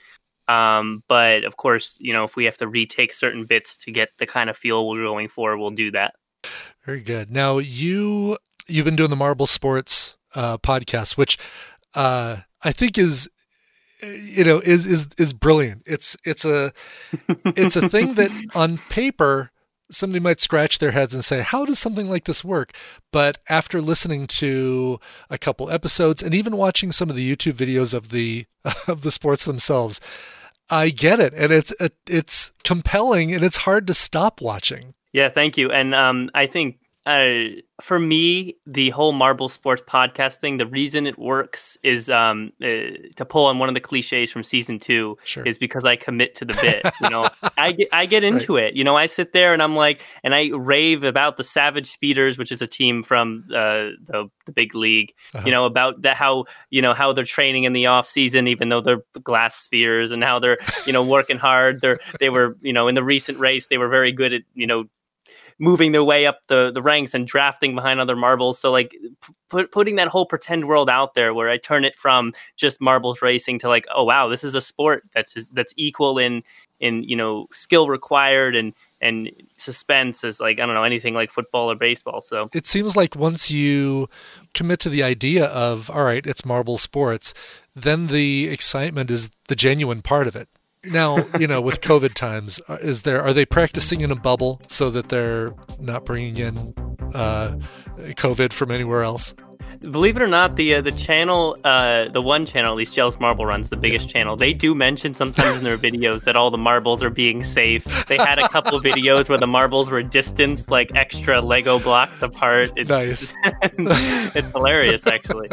um but of course you know if we have to retake certain bits to get the kind of feel we're going for we'll do that Very good. Now you you've been doing the Marble Sports uh, podcast, which uh, I think is you know is is is brilliant. It's it's a it's a thing that on paper somebody might scratch their heads and say, "How does something like this work?" But after listening to a couple episodes and even watching some of the YouTube videos of the of the sports themselves, I get it, and it's it's compelling and it's hard to stop watching. yeah thank you and um i think uh, for me, the whole Marble Sports podcast thing, the reason it works is um, uh, to pull on one of the cliches from season two Sure. is because I commit to the bit. You know, I get I get into it. You know, I sit there and I'm like, and I rave about the Savage Speeders, which is a team from uh, the the big league. Uh-huh. You know, about that how you know how they're training in the off season, even though they're glass spheres, and how they're you know working hard. They're they were you know in the recent race they were very good at you know moving their way up the, the ranks and drafting behind other marbles. So like p- putting that whole pretend world out there where I turn it from just marbles racing to like, oh wow, this is a sport that's that's equal in in you know skill required and and suspense is like I don't know anything like football or baseball. So it seems like once you commit to the idea of all right it's marble sports then the excitement is the genuine part of it now you know with covid times uh, is there are they practicing in a bubble so that they're not bringing in uh covid from anywhere else believe it or not, the uh, the channel, uh, the one channel, at least Jelle's Marble Runs, the biggest channel. They do mention sometimes in their videos that all the marbles are being safe. They had a couple videos where the marbles were distanced like extra Lego blocks apart. It's, Nice. it's hilarious, actually.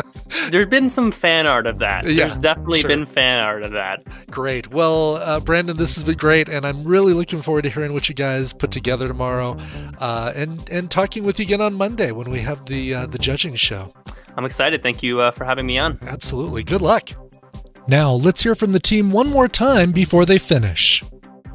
There's been some fan art of that. Yeah, There's definitely sure. been fan art of that. Great. Well, uh, Brandon, this has been great, and I'm really looking forward to hearing what you guys put together tomorrow, uh, and and talking with you again on Monday when we have the uh, the judging show. I'm excited. Thank you uh, for having me on. Absolutely. Good luck. Now, let's hear from the team one more time before they finish.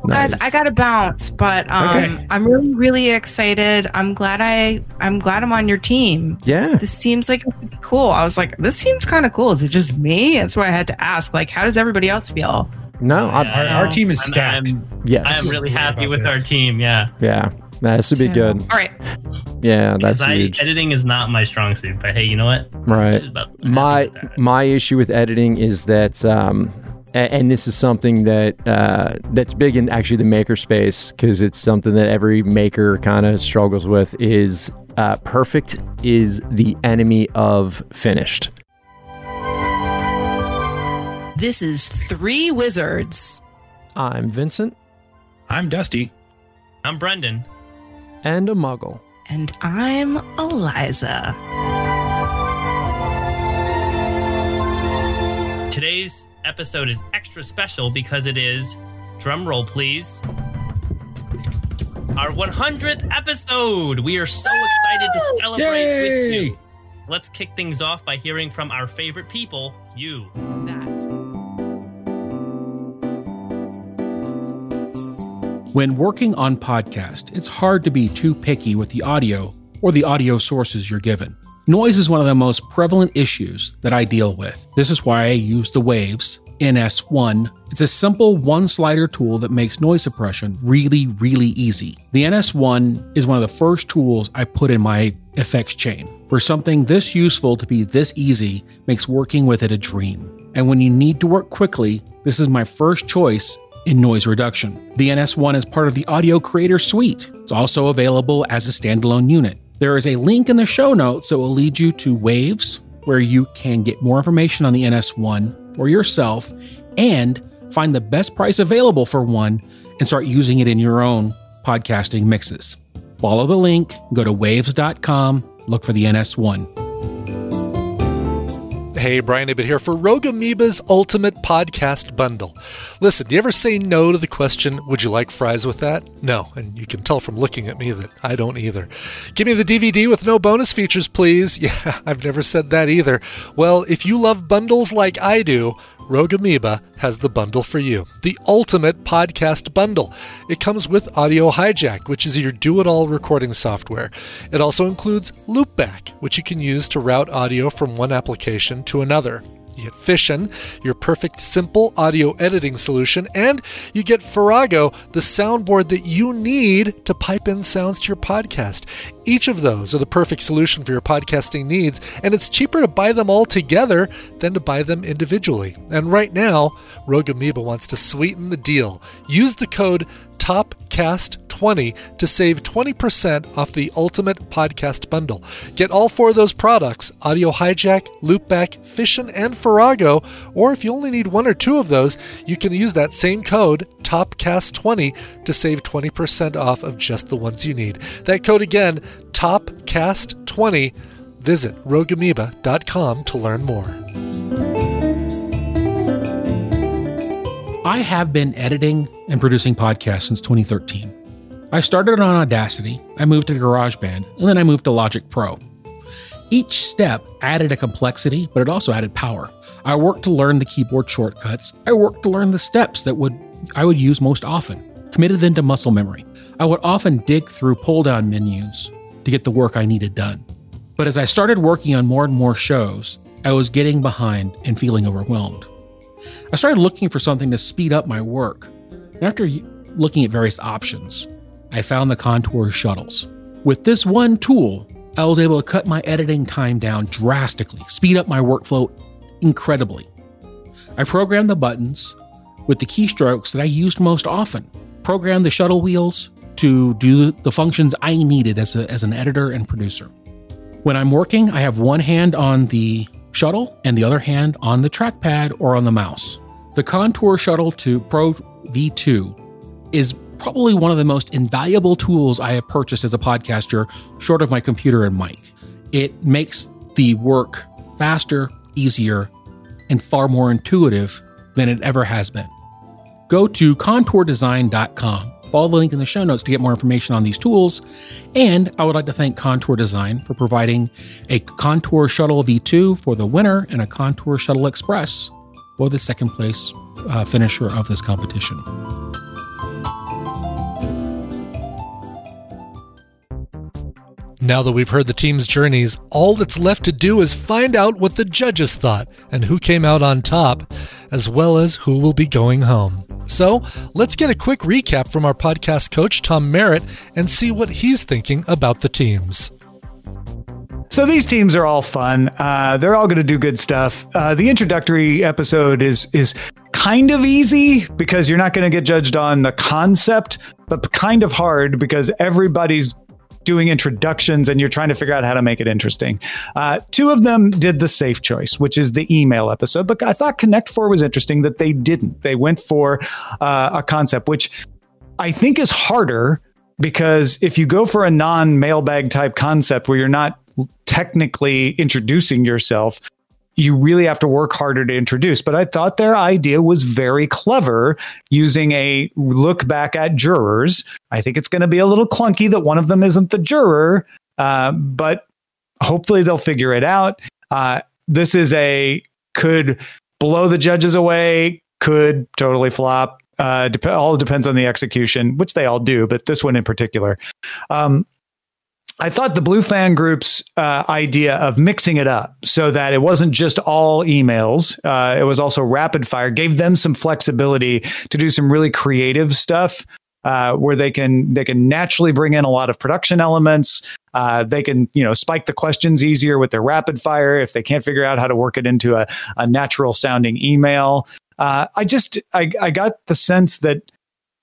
Guys, I gotta bounce, but um, Okay. I'm really, really excited. I'm glad I, I'm glad I'm on your team. Yeah. This seems like cool. I was like, this seems kind of cool. Is it just me? That's why I had to ask. Like, how does everybody else feel? No, I, Our- our team is I'm- stacked. I'm, Yes. I am really happy with our team. Yeah. yeah, nah, this would be good. All right. Yeah, that's I, huge. editing is not my strong suit, but hey, you know what? Right. My my issue with editing is that, um, a- and this is something that uh, that's big in actually the maker space because it's something that every maker kind of struggles with. Is uh, perfect is the enemy of finished. This is Three Wizards. I'm Vincent. I'm Dusty. I'm Brendan. And a muggle. And I'm Eliza. Today's episode is extra special because it is, drum roll please, our 100th episode. We are so excited to celebrate with you. Let's kick things off by hearing from our favorite people, you. When working on podcast, it's hard to be too picky with the audio or the audio sources you're given. Noise is one of the most prevalent issues that I deal with. This is why I use the Waves NS1. It's a simple one slider tool that makes noise suppression really, really easy. The NS1 is one of the first tools I put in my effects chain. For something this useful to be this easy makes working with it a dream. And when you need to work quickly, this is my first choice in noise reduction. The NS1 is part of the Audio Creator Suite. It's also available as a standalone unit. There is a link in the show notes that will lead you to Waves, where you can get more information on the NS1 for yourself and find the best price available for one and start using it in your own podcasting mixes. Follow the link, go to waves.com, look for the NS1. Hey, Brian Ibbott here for Rogue Amoeba's Ultimate Podcast Bundle. Listen, do you ever say no to the question, would you like fries with that? No, and you can tell from looking at me that I don't either. Give me the DVD with no bonus features, please. Yeah, I've never said that either. Well, if you love bundles like I do, Rogue Amoeba has the bundle for you. The Ultimate Podcast Bundle. It comes with Audio Hijack, which is your do it all recording software. It also includes Loopback, which you can use to route audio from one application to another. You get Fission, your perfect simple audio editing solution, and you get Farrago, the soundboard that you need to pipe in sounds to your podcast. Each of those are the perfect solution for your podcasting needs, and it's cheaper to buy them all together than to buy them individually. And right now, Rogue Amoeba wants to sweeten the deal. Use the code TOPCAST20 to save 20% off the Ultimate Podcast Bundle. Get all four of those products Audio Hijack, Loopback, Fission, and Farrago. Or if you only need one or two of those, you can use that same code TOPCAST20 to save 20% off of just the ones you need. That code again, TOPCAST20. Visit rogueamoeba.com to learn more. I have been editing and producing podcasts since 2013. I started on Audacity, I moved to GarageBand, and then I moved to Logic Pro. Each step added a complexity, but it also added power. I worked to learn the keyboard shortcuts. I worked to learn the steps that would I would use most often, committed them to muscle memory. I would often dig through pull-down menus to get the work I needed done. But as I started working on more and more shows, I was getting behind and feeling overwhelmed. I started looking for something to speed up my work. And after looking at various options, I found the Contour shuttles. With this one tool, I was able to cut my editing time down drastically, speed up my workflow incredibly. I programmed the buttons with the keystrokes that I used most often, programmed the shuttle wheels to do the functions I needed as, a, as an editor and producer. When I'm working, I have one hand on the shuttle and the other hand on the trackpad or on the mouse. The Contour Shuttle to Pro V2 is probably one of the most invaluable tools I have purchased as a podcaster, short of my computer and mic. It makes the work faster, easier, and far more intuitive than it ever has been. Go to contourdesign.com Follow the link in the show notes to get more information on these tools. And I would like to thank Contour Design for providing a Contour Shuttle V2 for the winner and a Contour Shuttle Express for the second place uh, finisher of this competition. Now that we've heard the team's journeys, all that's left to do is find out what the judges thought and who came out on top, as well as who will be going home. So let's get a quick recap from our podcast coach, Tom Merritt, and see what he's thinking about the teams. So these teams are all fun. Uh, they're all going to do good stuff. Uh, the introductory episode is is kind of easy because you're not going to get judged on the concept, but kind of hard because everybody's doing introductions and you're trying to figure out how to make it interesting. Uh, two of them did the safe choice, which is the email episode. But I thought Connect Four was interesting that they didn't. They went for uh, a concept which I think is harder because if you go for a non mailbag type concept where you're not technically introducing yourself, you really have to work harder to introduce. But I thought their idea was very clever using a look back at jurors. I think it's going to be a little clunky that one of them isn't the juror, uh, but hopefully they'll figure it out. Uh, this is a could blow the judges away, could totally flop. Uh, dep- all depends on the execution, which they all do, but this one in particular. Um, I thought the Blue Fan Group's uh, idea of mixing it up so that it wasn't just all emails, uh, it was also rapid fire, gave them some flexibility to do some really creative stuff. Uh, where they can they can naturally bring in a lot of production elements. Uh, they can you know spike the questions easier with their rapid fire if they can't figure out how to work it into a, a natural sounding email. Uh, I just I, I got the sense that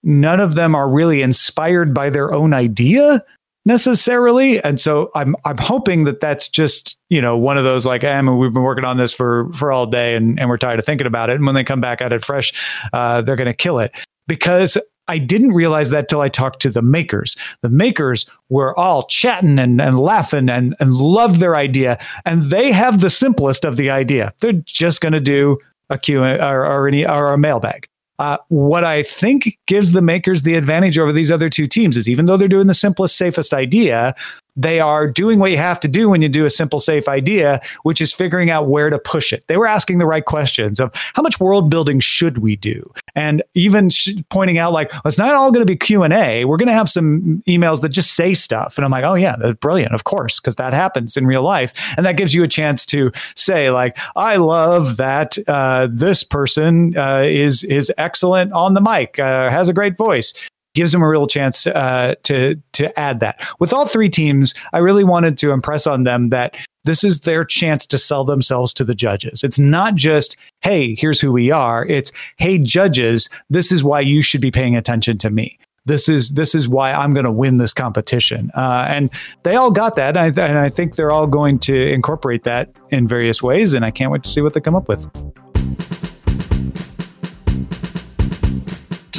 none of them are really inspired by their own idea necessarily and so i'm i'm hoping that that's just you know one of those like I mean, we've been working on this for for all day and, and we're tired of thinking about it and when they come back at it fresh uh, they're going to kill it because I didn't realize that till I talked to the makers. The makers were all chatting and, and laughing and, and loved their idea. And they have the simplest of the idea. They're just going to do a Q or, or, any, or a mailbag. Uh, what I think gives the makers the advantage over these other two teams is even though they're doing the simplest, safest idea, they are doing what you have to do when you do a simple, safe idea, which is figuring out where to push it. They were asking the right questions of how much world building should we do, and even sh- pointing out like well, it's not all going to be Q and A. We're going to have some emails that just say stuff, and I'm like, oh yeah, that's brilliant, of course, because that happens in real life, and that gives you a chance to say like, I love that uh, this person uh, is is excellent on the mic, uh, has a great voice gives them a real chance uh, to to add that. With all three teams, I really wanted to impress on them that this is their chance to sell themselves to the judges. It's not just, hey, here's who we are. It's, hey, judges, this is why you should be paying attention to me. This is this is why I'm going to win this competition, uh, and they all got that, and I, and I think they're all going to incorporate that in various ways, and I can't wait to see what they come up with.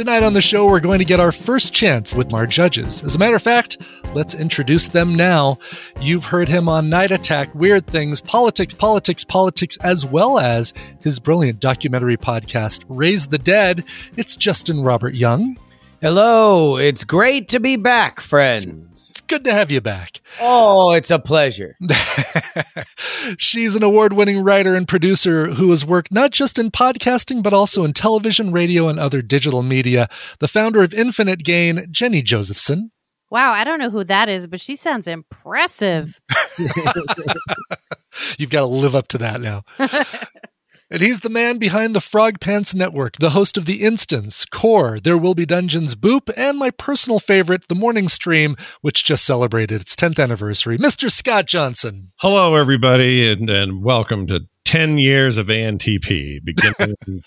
Tonight on the show, we're going to get our first chance with our judges. As a matter of fact, let's introduce them now. You've heard him on Night Attack, Weird Things, Politics, Politics, Politics, as well as his brilliant documentary podcast, Raise the Dead. It's Justin Robert Young. Hello, it's great to be back, friends. It's good to have you back. Oh, it's a pleasure. She's an award winning writer and producer who has worked not just in podcasting, but also in television, radio, and other digital media. The founder of Infinite Gain, Jenny Josephson. Wow, I don't know who that is, but she sounds impressive. You've got to live up to that now. And he's the man behind the Frog Pants Network, the host of The Instance, Core, There Will Be Dungeons, Boop, and my personal favorite, The Morning Stream, which just celebrated its 10th anniversary, Mr. Scott Johnson. Hello, everybody, and, and welcome to 10 years of ANTP, beginning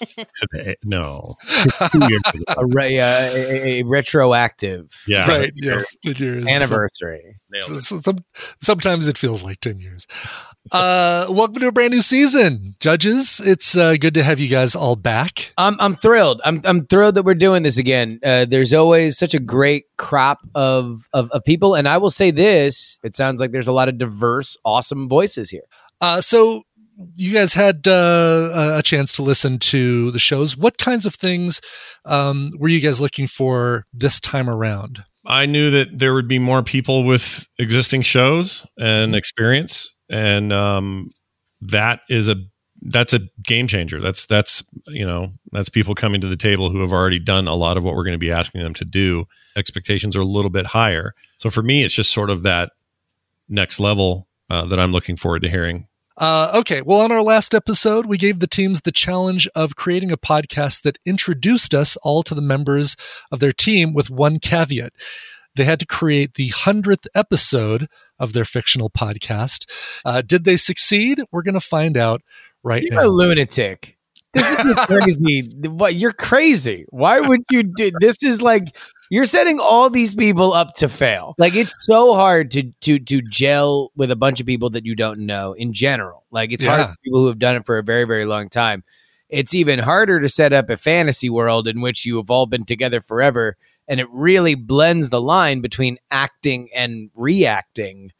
today. No. a, re- uh, a, a, retroactive. Yeah. Right. Yes. 10 years. Anniversary. So, so, some, sometimes it feels like 10 years. Uh, welcome to a brand new season, judges. It's uh, good to have you guys all back. I'm I'm thrilled. I'm I'm thrilled that we're doing this again. Uh, there's always such a great crop of, of of people, and I will say this: it sounds like there's a lot of diverse, awesome voices here. Uh, so you guys had uh, a chance to listen to the shows. What kinds of things um, were you guys looking for this time around? I knew that there would be more people with existing shows and experience, and um, that is a that's a game changer. That's that's you know that's people coming to the table who have already done a lot of what we're going to be asking them to do. Expectations are a little bit higher, so for me, it's just sort of that next level uh, that I'm looking forward to hearing. Uh, okay, well, on our last episode, we gave the teams the challenge of creating a podcast that introduced us all to the members of their team with one caveat. They had to create the 100th episode of their fictional podcast. Uh, did they succeed? We're going to find out right You're now. a lunatic. This is crazy. what you're crazy. Why would you do this? Is like you're setting all these people up to fail. Like it's so hard to to to gel with a bunch of people that you don't know in general. Like it's hard for people who have done it for a very very long time. It's even harder to set up a fantasy world in which you have all been together forever, and it really blends the line between acting and reacting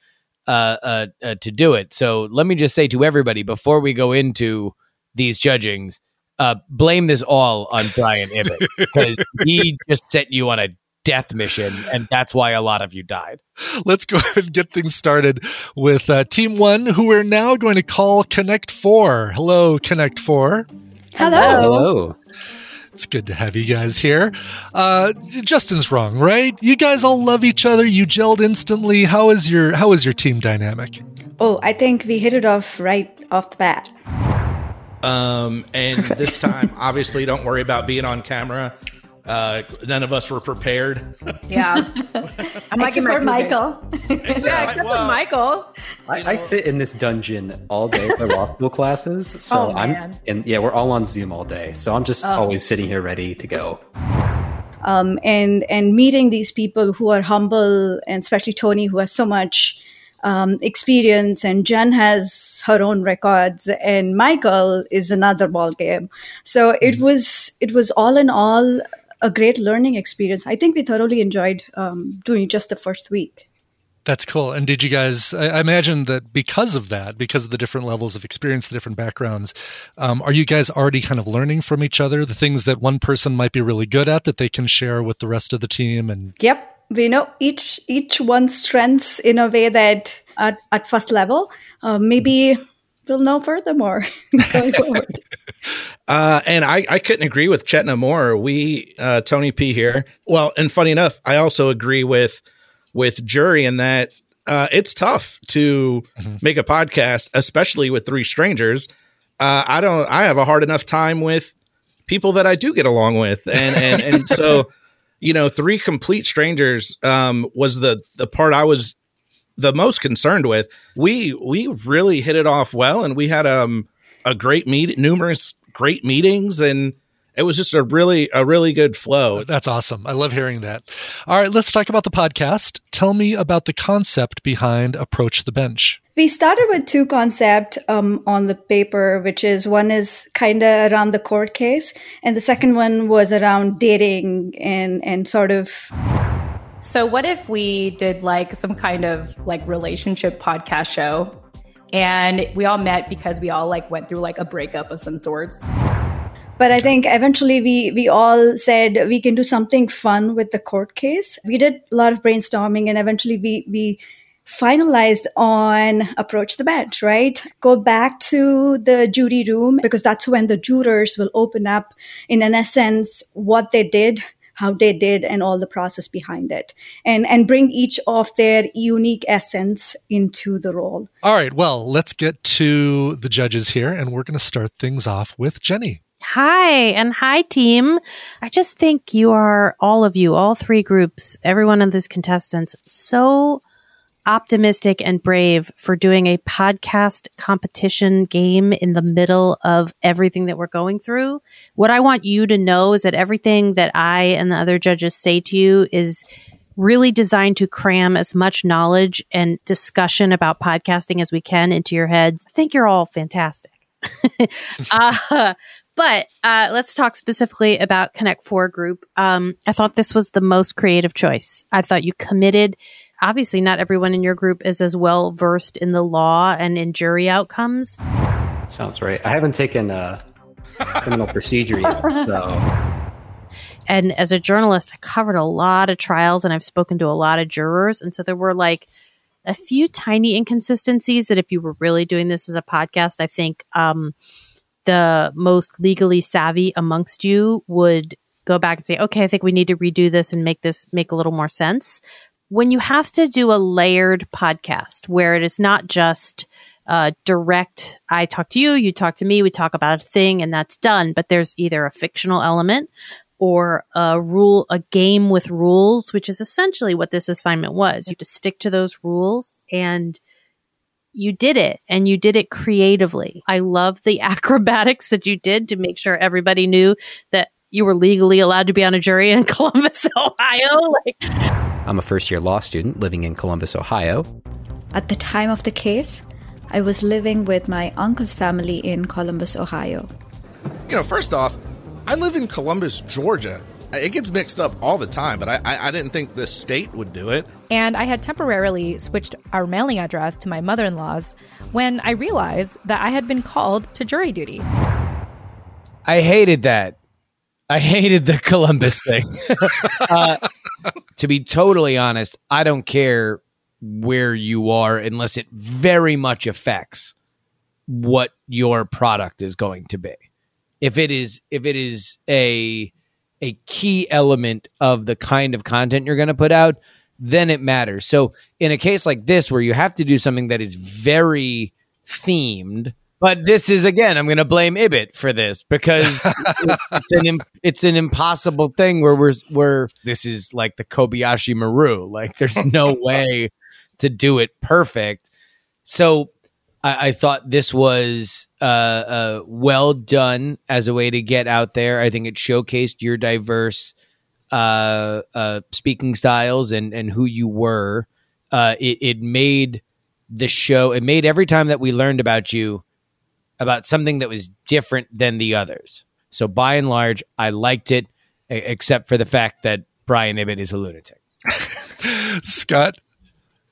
uh, uh, uh, to do it. So let me just say to everybody before we go into these judgings, uh, blame this all on Brian Ibbott because he just sent you on a death mission, and that's why a lot of you died. Let's go ahead and get things started with uh, Team One, who we're now going to call Connect Four. Hello, Connect Four. Hello. Hello. It's good to have you guys here. Uh, Justin's wrong, right? You guys all love each other. You gelled instantly. How is your How is your team dynamic? Oh, I think we hit it off right off the bat. Um, and this time, obviously, don't worry about being on camera. Uh, none of us were prepared. Yeah. I'm like Except for Michael. yeah, except for Michael. I, I sit in this dungeon all day for law school classes, so Oh, I'm man. and yeah, we're all on Zoom all day, so I'm just Oh. always sitting here ready to go. um, and and meeting these people who are humble, and especially Tony, who has so much um, experience, and Jen has her own records, and Michael is another ball game. So it was it was all in all a great learning experience. I think we thoroughly enjoyed um, doing just the first week. That's cool. And did you guys? I imagine that because of that, because of the different levels of experience, the different backgrounds, um, are you guys already kind of learning from each other the things that one person might be really good at that they can share with the rest of the team? And Yep, we know each each one's strengths in a way that at, at first level, uh, maybe we'll know furthermore going forward. Uh, and I, I couldn't agree with Chetna more. We, uh, Tony P here. Well, and funny enough, I also agree with, with Jury in that, uh, it's tough to make a podcast, especially with three strangers. Uh, I don't, I have a hard enough time with people that I do get along with. And, and, and so, you know, three complete strangers, um, was the, the part I was the most concerned with. We, we really hit it off well and we had, um, a great meet, numerous great meetings, and it was just a really a really good flow. That's awesome. I love hearing that. All right, let's talk about the podcast. Tell me about the concept behind Approach the Bench. We started with two concepts um, on the paper, which is one is kind of around the court case, and the second one was around dating and and sort of So what if we did like some kind of like relationship podcast show and we all met because we all like went through like a breakup of some sorts. But I think eventually we we all said we can do something fun with the court case. We did a lot of brainstorming, and eventually we we finalized on approach the bench. Right, go back to the jury room because that's when the jurors will open up, in an essence, what they did. How they did and all the process behind it, and and bring each of their unique essence into the role. All right, well, let's get to the judges here, and we're going to start things off with Jenny. Hi and hi team. I just think you are all of you, all three groups, every one of these contestants, so optimistic and brave for doing a podcast competition game in the middle of everything that we're going through. What I want you to know is that everything that I and the other judges say to you is really designed to cram as much knowledge and discussion about podcasting as we can into your heads. I think you're all fantastic. uh, but uh, let's talk specifically about Connect Four Group. Um, I thought this was the most creative choice. I thought you committed. Obviously, not everyone in your group is as well versed in the law and in jury outcomes. That Sounds right. I haven't taken uh, criminal procedure yet, so and as a journalist, I covered a lot of trials and I've spoken to a lot of jurors. And so there were like a few tiny inconsistencies that if you were really doing this as a podcast, I think um, the most legally savvy amongst you would go back and say, okay, I think we need to redo this and make this make a little more sense. When you have to do a layered podcast where it is not just uh, direct, I talk to you, you talk to me, we talk about a thing and that's done, but there's either a fictional element or a rule, a game with rules, which is essentially what this assignment was. You just stick to those rules and you did it and you did it creatively. I love the acrobatics that you did to make sure everybody knew that you were legally allowed to be on a jury in Columbus, Ohio. Like, I'm a first year law student living in Columbus, Ohio. At the time of the case, I was living with my uncle's family in Columbus, Ohio. You know, first off, I live in Columbus, Georgia. It gets mixed up all the time, but I, I, I didn't think the state would do it. And I had temporarily switched our mailing address to my mother in law's when I realized that I had been called to jury duty. I hated that. I hated the Columbus thing. uh, to be totally honest, I don't care where you are unless it very much affects what your product is going to be. If it is if it is a a key element of the kind of content you're going to put out, then it matters. So in a case like this where you have to do something that is very themed, but this is again, I'm going to blame Ibbott for this because it's an it's an impossible thing where we're we're this is like the Kobayashi Maru. Like there's no way to do it perfect. So I, I thought this was uh, uh, well done as a way to get out there. I think it showcased your diverse uh, uh, speaking styles and and who you were. Uh, it, it made the show. It made every time that we learned about you about something that was different than the others. So by and large, I liked it, except for the fact that Brian Ibbott is a lunatic. Scott.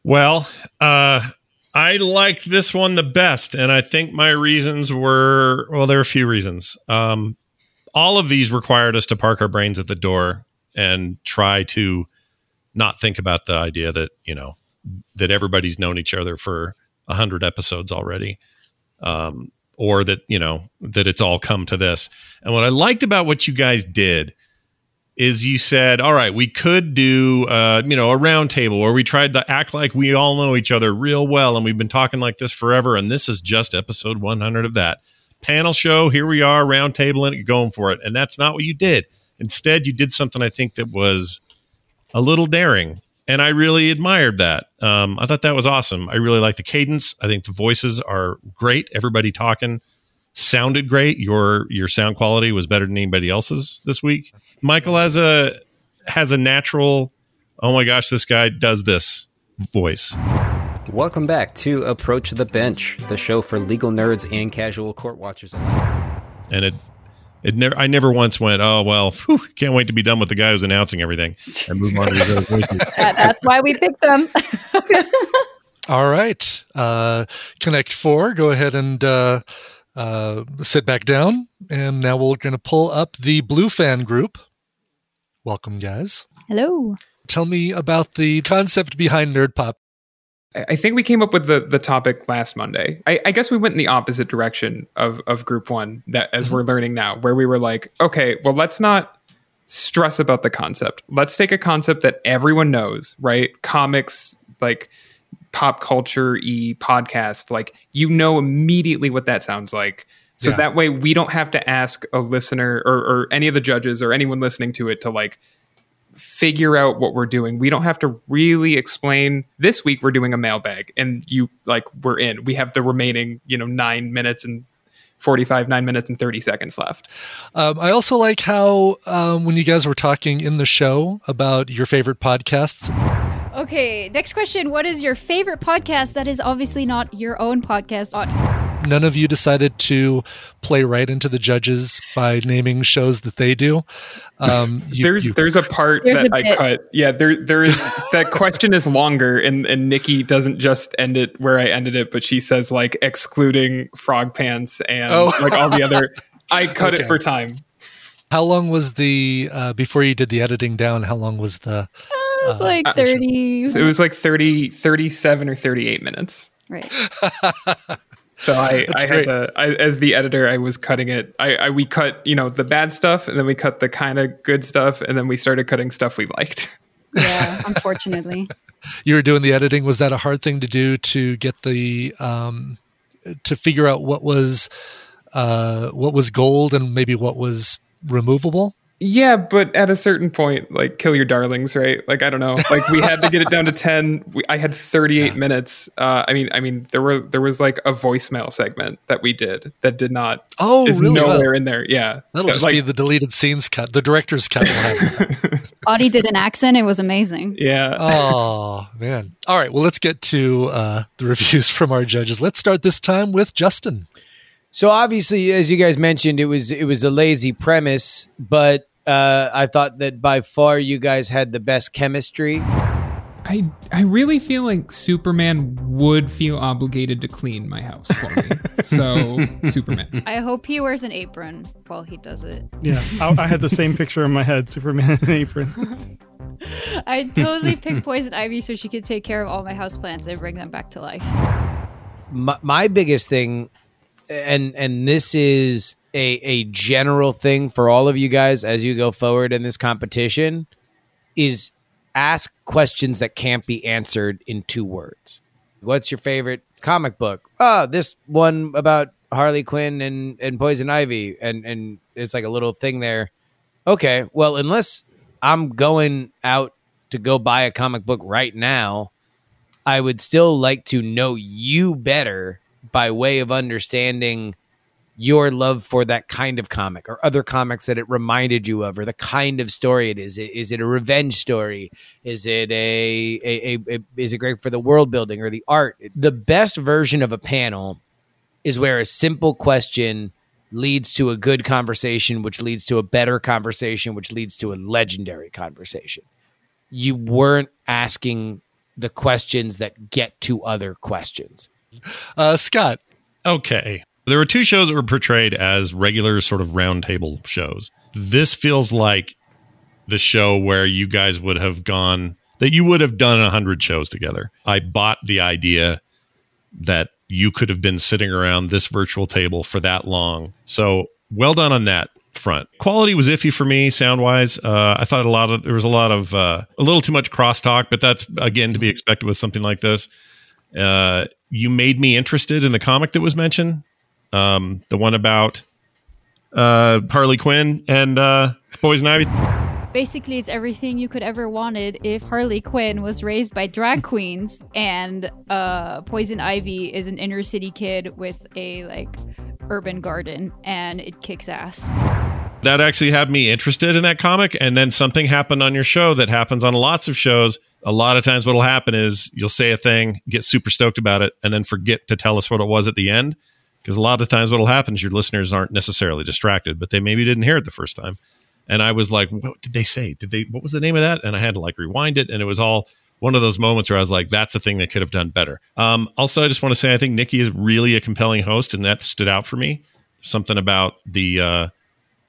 Well, uh, I liked this one the best, and I think my reasons were well, there are a few reasons. Um, all of these required us to park our brains at the door and try to not think about the idea that you know that everybody's known each other for a hundred episodes already, um, or that you know that it's all come to this. And what I liked about what you guys did is you said, all right, we could do, uh, you know, a roundtable where we tried to act like we all know each other real well, and we've been talking like this forever, and this is just episode 100 of that panel show. Here we are, roundtable, and going for it, and that's not what you did. Instead, you did something I think that was a little daring, and I really admired that. Um, I thought that was awesome. I really like the cadence. I think the voices are great. Everybody talking sounded great. Your your sound quality was better than anybody else's this week. Michael has a has a natural. Oh my gosh, this guy does this voice. Welcome back to Approach the Bench, the show for legal nerds and casual court watchers. And it it never I never once went, oh well, whew, can't wait to be done with the guy who's announcing everything and move on to the other voices. That- that's why we picked him. All right. Uh, Connect Four, go ahead and uh, uh, sit back down. And now we're going to pull up the Blue Fan group. Welcome, guys. Hello. Tell me about the concept behind Nerd Pop. I think we came up with the the topic last Monday. I, I guess we went in the opposite direction of of group one that as mm-hmm. we're learning now, where we were like, okay, well, let's not stress about the concept. Let's take a concept that everyone knows, right? Comics, like pop culture e podcast, like you know immediately what that sounds like. So Yeah. that way we don't have to ask a listener or, or any of the judges or anyone listening to it to like figure out what we're doing. We don't have to really explain. This week we're doing a mailbag, and you like we're in. We have the remaining, you know, nine minutes and forty-five, nine minutes and thirty seconds left. Um, I also like how um, when you guys were talking in the show about your favorite podcasts, Okay, next question. What is your favorite podcast that is obviously not your own podcast on? none of you decided to play right into the judges by naming shows that they do. Um, you- there's you- there's a part There's that a I bit. cut. Yeah, there there is that question is longer, and and Nikki doesn't just end it where I ended it, but she says like excluding frog pants and Oh. like all the other. I cut Okay. it for time. How long was the uh, before you did the editing down? How long was the? It was like Uh, 30. So it was like 30, 37 or thirty eight minutes. Right. So I, That's I great. had to, I, as the editor, I was cutting it. I, I we cut, you know, the bad stuff, and then we cut the kind of good stuff, and then we started cutting stuff we liked. Yeah, unfortunately. You were doing the editing. Was that a hard thing to do to get the um, to figure out what was uh, what was gold and maybe what was removable? Yeah, but at a certain point, like kill your darlings, right? Like I don't know, like we had to get it down to ten. We, I had thirty eight minutes. Uh, I mean, I mean, there were there was like a voicemail segment that we did that did not. Oh, is really? nowhere Wow. in there. Yeah, That'll So, just like, be the deleted scenes cut, the director's cut. will. Audie did an accent. It was amazing. Yeah. oh man. All right. Well, let's get to uh, the reviews from our judges. Let's start this time with Justin. So obviously, as you guys mentioned, it was it was a lazy premise, but uh, I thought that by far you guys had the best chemistry. I I really feel like Superman would feel obligated to clean my house for me. so Superman. I hope he wears an apron while he does it. Yeah, I, I had the same picture in my head: Superman in an apron. I totally picked Poison Ivy so she could take care of all my houseplants and bring them back to life. my, my biggest thing and and this is a a general thing for all of you guys as you go forward in this competition is ask questions that can't be answered in two words. What's your favorite comic book? Oh this one about harley quinn and and poison ivy. And and it's like a little thing there. Okay well unless i'm going out to go buy a comic book right now I would still like to know you better by way of understanding your love for that kind of comic or other comics that it reminded you of or the kind of story it is is it a revenge story is it a, a, a, a is it great for the world building or the art the best version of a panel is where a simple question leads to a good conversation which leads to a better conversation which leads to a legendary conversation you weren't asking the questions that get to other questions. Uh, Scott. Okay. There were two shows that were portrayed as regular sort of roundtable shows. This feels like the show where you guys would have gone that you would have done a hundred shows together. I bought the idea that you could have been sitting around this virtual table for that long. So well done on that front. Quality was iffy for me sound wise. Uh, I thought a lot of there was a lot of uh, a little too much crosstalk, but that's again to be expected with something like this. Uh, you made me interested in the comic that was mentioned, um, the one about uh, Harley Quinn and uh, Poison Ivy. Basically, it's everything you could ever wanted if Harley Quinn was raised by drag queens and uh, Poison Ivy is an inner city kid with a like urban garden and it kicks ass. that actually had me interested in that comic. And then something happened on your show that happens on lots of shows. A lot of times, what'll happen is you'll say a thing, get super stoked about it, and then forget to tell us what it was at the end. Because a lot of times, what'll happen is your listeners aren't necessarily distracted, but they maybe didn't hear it the first time. And I was like, "What did they say? Did they? What was the name of that?" And I had to like rewind it, and it was all one of those moments where I was like, "That's the thing they could have done better." Um, also, I just want to say I think Nikki is really a compelling host, and that stood out for me. Something about the uh,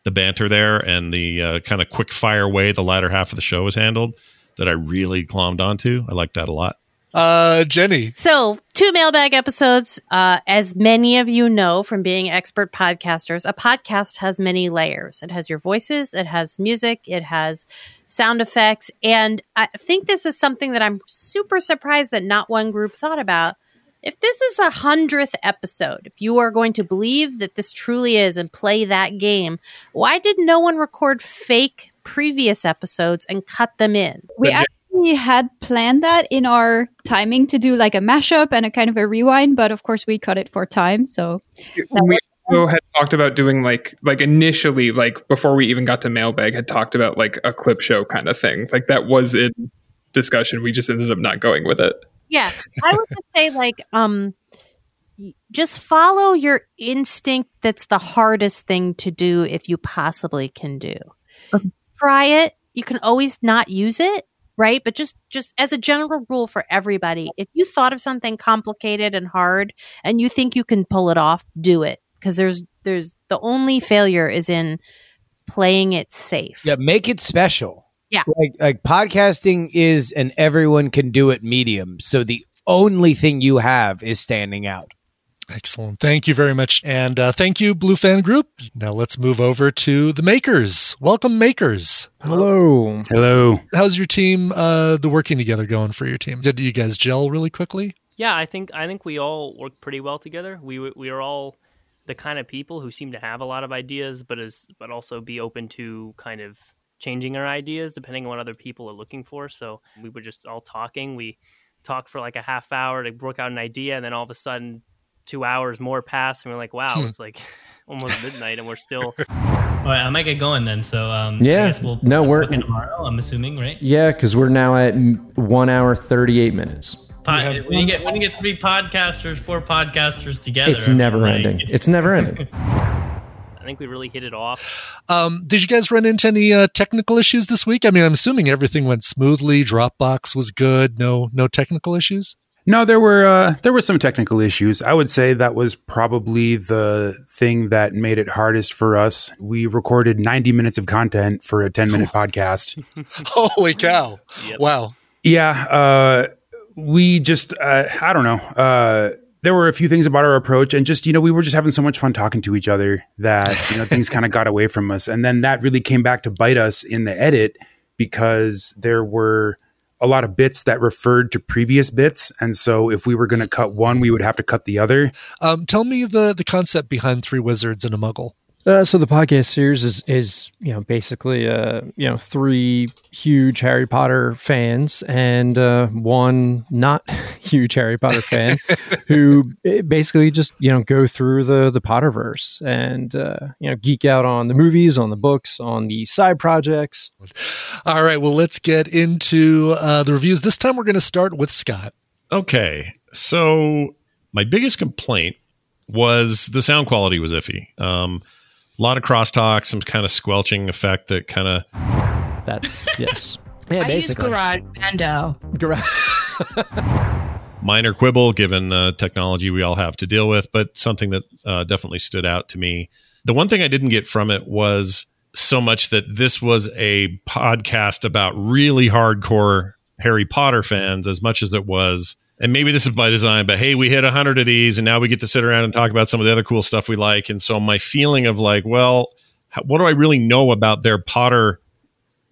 the banter there and the uh, kind of quick fire way the latter half of the show was handled that I really glommed onto. I like that a lot. Uh, Jenny. So, two mailbag episodes. Uh, as many of you know from being expert podcasters, a podcast has many layers. It has your voices, it has music, it has sound effects. And I think this is something that I'm super surprised that not one group thought about. If this is a hundredth episode, if you are going to believe that this truly is and play that game, why did no one record fake previous episodes and cut them in? We actually had planned that in our timing to do like a mashup and a kind of a rewind, but of course we cut it for time. So we also had talked about doing like like initially like before we even got to mailbag had talked about like a clip show kind of thing. Like that was in discussion. We just ended up not going with it. Yeah, I would just say like um just follow your instinct that's the hardest thing to do if you possibly can do. Try it. You can always not use it right but just just as a general rule for everybody if you thought of something complicated and hard and you think you can pull it off do it because there's there's the only failure is in playing it safe Yeah, make it special. Yeah. Like like podcasting is an everyone can do it medium. So the only thing you have is standing out. Excellent. Thank you very much. And uh, thank you, Blue Fan Group. Now let's move over to the makers. Welcome, makers. Hello. Hello. How's your team, uh, the working together going for your team? Did you guys gel really quickly? Yeah, I think I think we all work pretty well together. We we are all the kind of people who seem to have a lot of ideas, but is but also be open to kind of changing our ideas depending on what other people are looking for. So we were just all talking. We talked for like a half hour to work out an idea, and then all of a sudden, two hours more passed, and we're like, wow, Hmm. it's like almost midnight, and we're still. All right, I might get going then. So um, Yeah. I guess we'll No, we're- talk tomorrow. I'm assuming, right? Yeah, because we're now at one hour thirty eight minutes. Pod- when you get when you get three podcasters, four podcasters together, It's never like, ending. It's never ending. I think we really hit it off. Um, did you guys run into any uh, technical issues this week? I mean, I'm assuming everything went smoothly. Dropbox was good. No, no technical issues. No, there were uh, there were some technical issues. I would say that was probably the thing that made it hardest for us. We recorded 90 minutes of content for a 10 minute podcast. Holy cow! Wow. Yeah, uh, we just uh, I don't know. Uh, there were a few things about our approach, and just you know, we were just having so much fun talking to each other that you know things kind of got away from us, and then that really came back to bite us in the edit because there were a lot of bits that referred to previous bits, and so if we were going to cut one, we would have to cut the other. Um, tell me the the concept behind Three Wizards and a Muggle. Uh, so the podcast series is is you know basically uh you know three huge Harry Potter fans and uh, one not huge Harry Potter fan who eh, basically just you know go through the the Potterverse and uh, you know geek out on the movies, on the books, on the side projects. All right. Well, let's get into uh, the reviews. This time, we're going to start with Scott. Okay. So my biggest complaint was the sound quality was iffy. Um, a lot of crosstalk, some kind of squelching effect that kind of. That's yes. I use Garage Bando. Garage. minor quibble given the technology we all have to deal with, but something that uh, definitely stood out to me. The one thing I didn't get from it was so much that this was a podcast about really hardcore Harry Potter fans as much as it was. And maybe this is by design, but hey, we hit a hundred of these, and now we get to sit around and talk about some of the other cool stuff we like. And so my feeling of like, well, what do I really know about their Potter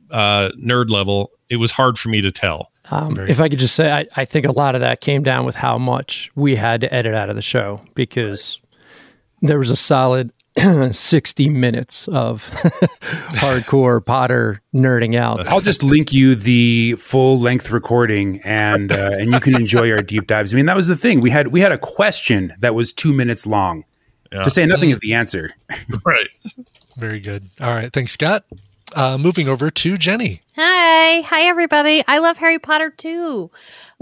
uh, nerd level? It was hard for me to tell. Um, if I could just say, I, I think a lot of that came down with how much we had to edit out of the show because there was a solid 60 minutes of hardcore Potter nerding out. I'll just link you the full length recording, and uh, and you can enjoy our deep dives. I mean, that was the thing. We had we had a question that was two minutes long, Yeah. to say nothing of the answer. right. Very good. All right. Thanks, Scott. Uh, moving over to Jenny. Hi. Hi, everybody. I love Harry Potter too.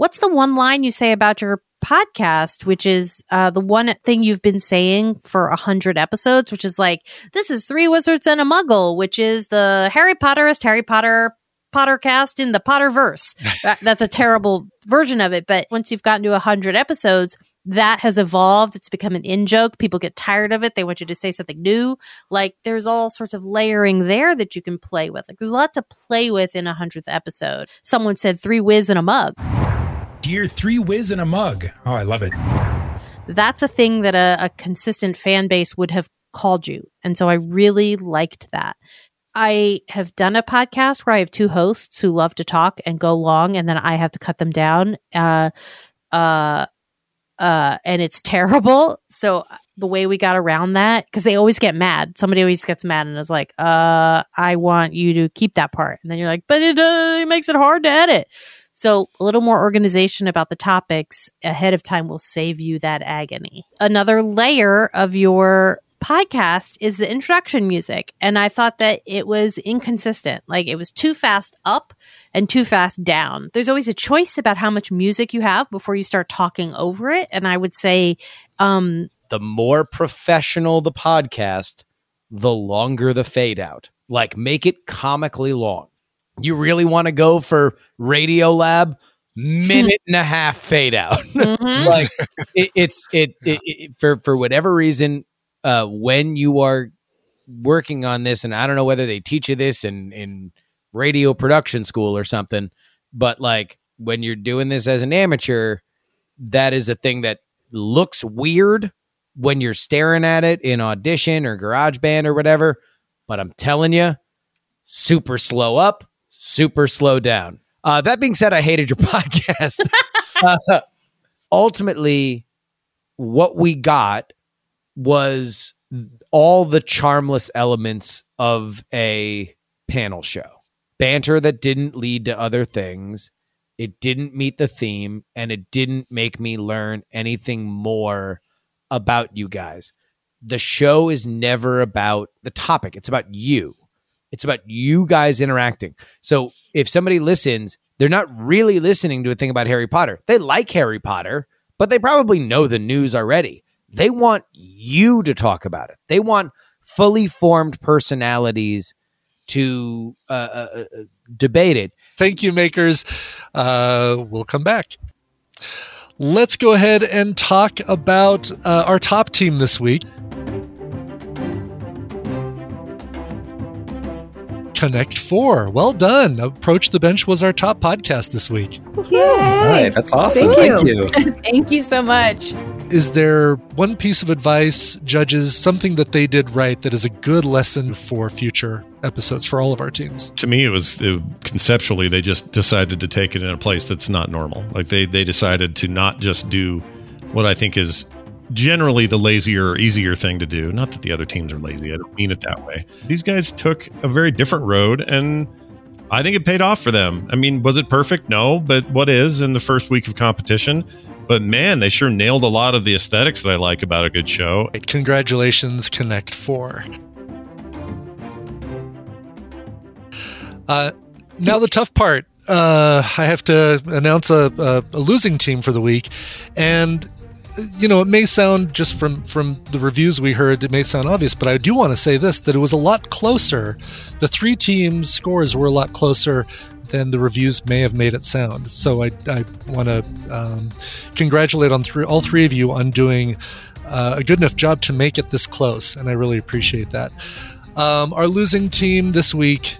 What's the one line you say about your podcast, which is uh, the one thing you've been saying for a hundred episodes, which is like, this is Three Wizards and a Muggle, which is the Harry Potterist Harry Potter Pottercast in the Potterverse. that, that's a terrible version of it. But once you've gotten to a hundred episodes, that has evolved. It's become an in joke. People get tired of it. They want you to say something new. Like there's all sorts of layering there that you can play with. Like there's a lot to play with in a hundredth episode. Someone said three whiz and a mug. Dear three whiz in a mug. Oh, I love it. That's a thing that a, a consistent fan base would have called you. And so I really liked that. I have done a podcast where I have two hosts who love to talk and go long, and then I have to cut them down. Uh, uh, uh, and it's terrible. So the way we got around that, because they always get mad. Somebody always gets mad and is like, uh, I want you to keep that part. And then you're like, but it, uh, it makes it hard to edit. So a little more organization about the topics ahead of time will save you that agony. Another layer of your podcast is the introduction music. And I thought that it was inconsistent. Like it was too fast up and too fast down. There's always a choice about how much music you have before you start talking over it. And I would say, um, the more professional the podcast, the longer the fade out. Like make it comically long. You really want to go for Radiolab? Minute and a half fade out. Mm-hmm. like it, it's it, it, it for for whatever reason. Uh, when you are working on this, and I don't know whether they teach you this in in radio production school or something, but like when you're doing this as an amateur, that is a thing that looks weird when you're staring at it in audition or garage band or whatever but i'm telling you super slow up super slow down. Uh, that being said i hated your podcast. Uh, ultimately what we got was all the charmless elements of a panel show. Banter that didn't lead to other things. It didn't meet the theme and it didn't make me learn anything more about you guys. The show is never about the topic, it's about you. It's about you guys interacting. So if somebody listens, they're not really listening to a thing about Harry Potter. They like Harry Potter, but they probably know the news already. They want you to talk about it. They want fully formed personalities to uh, uh, uh, debate it. Thank you, makers. Uh, we'll come back. Let's go ahead and talk about uh, our top team this week. Connect Four. Well done. Approach the Bench was our top podcast this week. Yay! Right, that's awesome. Thank Thank you. you. Thank you so much. Is there one piece of advice, judges, something that they did right that is a good lesson for future episodes for all of our teams? to me it was it, conceptually they just decided to take it in a place that's not normal like they they decided to not just do what i think is generally the lazier or easier thing to do. Not that the other teams are lazy. I don't mean it that way. These guys took a very different road and i think it paid off for them. I mean was it perfect? No but what is in the first week of competition? But man they sure nailed a lot of the aesthetics that i like about a good show. Congratulations, Connect Four. Uh, now the tough part. Uh, I have to announce a, a, a losing team for the week, and you know it may sound just from from the reviews we heard, it may sound obvious, but I do want to say this: that it was a lot closer. The three teams' scores were a lot closer than the reviews may have made it sound. So I, I want to um, congratulate on three, all three of you on doing uh, a good enough job to make it this close, and I really appreciate that. Um, our losing team this week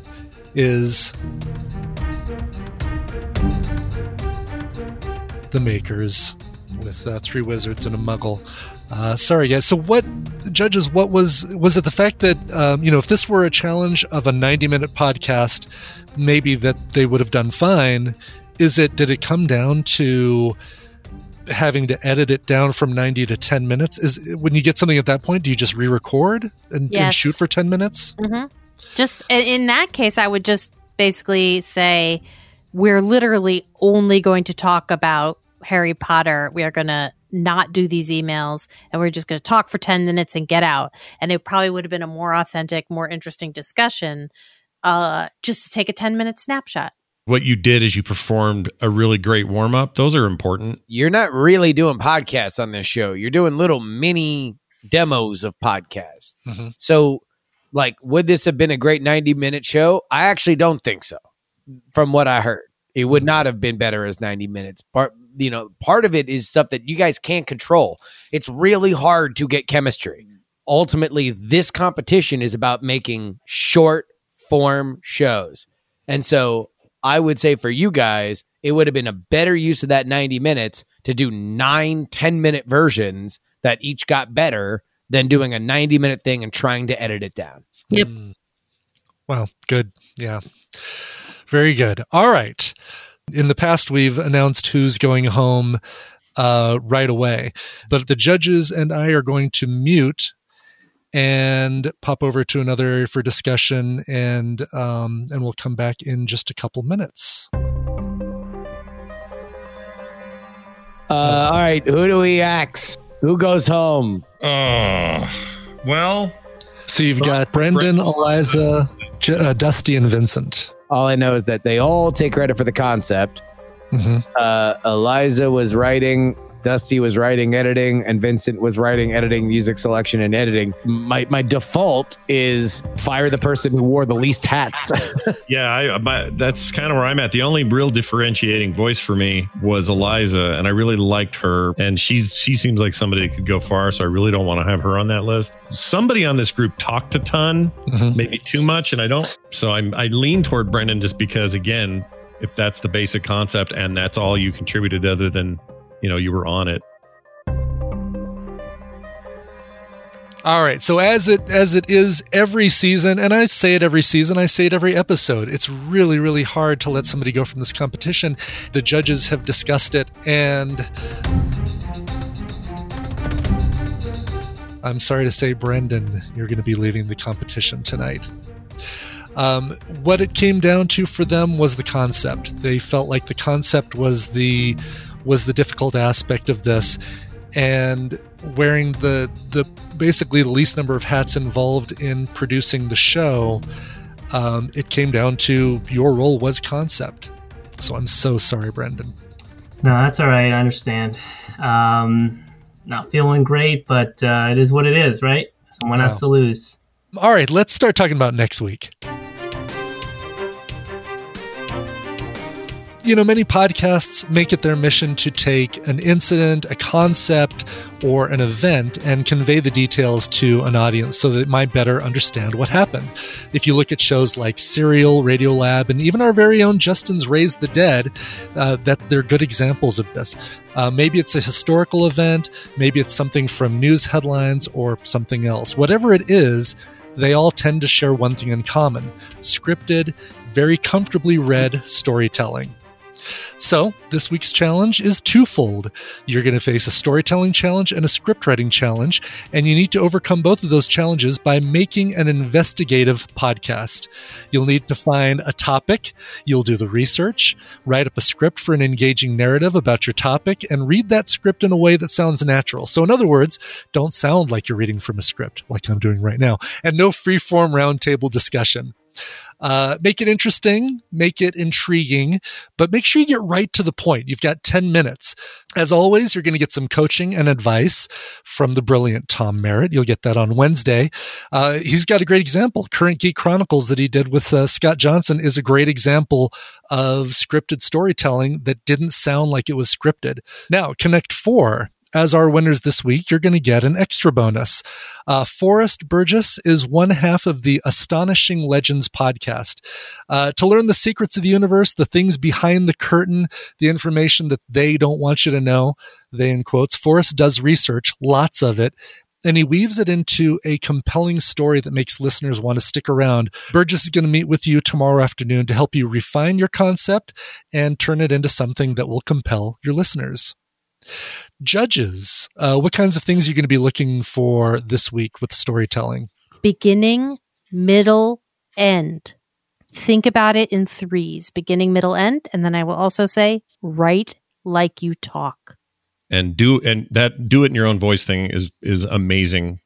is the Makers with uh, three wizards and a muggle. Uh, sorry, guys. So, what judges? What was was it the fact that um, you know if this were a challenge of a ninety minute podcast, maybe that they would have done fine? Is it did it come down to having to edit it down from 90 to 10 minutes is when you get something at that point do you just re-record and, and shoot for 10 minutes hmm Just in that case, I would just basically say we're literally only going to talk about Harry Potter. We are going to not do these emails and we're just going to talk for 10 minutes and get out. And it probably would have been a more authentic, more interesting discussion uh, just to take a 10 minute snapshot. what you did is you performed a really great warm-up those are important You're not really doing podcasts on this show. You're doing little mini demos of podcasts. Mhm. So, like, would this have been a great 90 minute show? I actually don't think so. From what I heard, it would not have been better as 90 minutes. Part, you know, part of it is stuff that you guys can't control. It's really hard to get chemistry. Mm-hmm. Ultimately, this competition is about making short form shows. And so I would say for you guys, it would have been a better use of that 90 minutes to do nine 10 minute versions that each got better than doing a 90 minute thing and trying to edit it down. Yep. Mm. Well, good. Yeah. Very good. All right. In the past, we've announced who's going home uh, right away, but the judges and I are going to mute and pop over to another area for discussion, and um, and we'll come back in just a couple minutes. Uh, all right, who do we axe? Who goes home? Oh, Well, So you've got Brendan, Eliza, J- uh, Dusty, and Vincent. All I know is that they all take credit for the concept. Mhm. Uh, Eliza was writing, Dusty was writing, editing, and Vincent was writing, editing, music selection, and editing. My my default is fire the person who wore the least hats. Yeah, I, my, that's kind of where I'm at. The only real differentiating voice for me was Eliza, and I really liked her. And she's she seems like somebody that could go far, so I really don't want to have her on that list. Somebody on this group talked a ton, mm-hmm. maybe too much, and I don't. So I'm I lean toward Brendan just because, again, if that's the basic concept and that's all you contributed, other than you know you were on it. All right. So as it as it is every season, and I say it every season, I say it every episode. It's really really hard to let somebody go from this competition. The judges have discussed it, and I'm sorry to say, Brendan, you're going to be leaving the competition tonight. Um, what it came down to for them was the concept. They felt like the concept was the was the difficult aspect of this, and wearing the the basically the least number of hats involved in producing the show. Um, it came down to your role was concept. So I'm so sorry, Brendan. No, that's all right. I understand. Um, not feeling great, but uh, it is what it is, right? Someone has Oh. to lose. All right, let's start talking about next week. You know, many podcasts make it their mission to take an incident, a concept, or an event and convey the details to an audience so that it might better understand what happened. If you look at shows like Serial, Radiolab, and even our very own Justin's Raise the Dead, uh, that they're good examples of this. Uh, maybe it's a historical event, maybe it's something from news headlines or something else. Whatever it is, they all tend to share one thing in common scripted, very comfortably read storytelling. So, this week's challenge is twofold. You're going to face a storytelling challenge and a script writing challenge, and you need to overcome both of those challenges by making an investigative podcast. You'll need to find a topic, you'll do the research, write up a script for an engaging narrative about your topic, and read that script in a way that sounds natural. So, in other words, don't sound like you're reading from a script, like I'm doing right now, and no free-form roundtable discussion. Uh, make it interesting, make it intriguing, but make sure you get right to the point. You've got 10 minutes. As always, you're going to get some coaching and advice from the brilliant Tom Merritt. You'll get that on Wednesday. Uh, he's got a great example. Current Geek Chronicles that he did with uh, Scott Johnson is a great example of scripted storytelling that didn't sound like it was scripted. Now, Connect 4 as our winners this week, you're going to get an extra bonus. Uh, Forrest Burgess is one half of the Astonishing Legends podcast. Uh, to learn the secrets of the universe, the things behind the curtain, the information that they don't want you to know, they in quotes, Forrest does research, lots of it. And he weaves it into a compelling story that makes listeners want to stick around. Burgess is going to meet with you tomorrow afternoon to help you refine your concept and turn it into something that will compel your listeners judges uh, what kinds of things are you going to be looking for this week with storytelling beginning, middle, end. Think about it in threes beginning, middle, end. And then I will also say, write like you talk. and do and that do it in your own voice thing is is amazing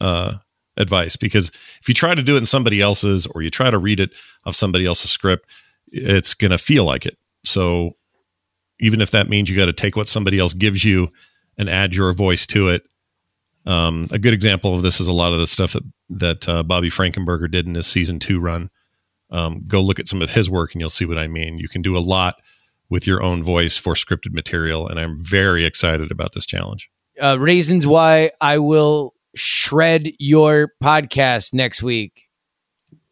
uh advice because if you try to do it in somebody else's or you try to read it of somebody else's script it's going to feel like it so even if that means you got to take what somebody else gives you and add your voice to it um, a good example of this is a lot of the stuff that that uh, Bobby Frankenberger did in his season two run. Um, go look at some of his work and you'll see what I mean. You can do a lot with your own voice for scripted material, and I'm very excited about this challenge. uh, reasons why I will shred your podcast next week.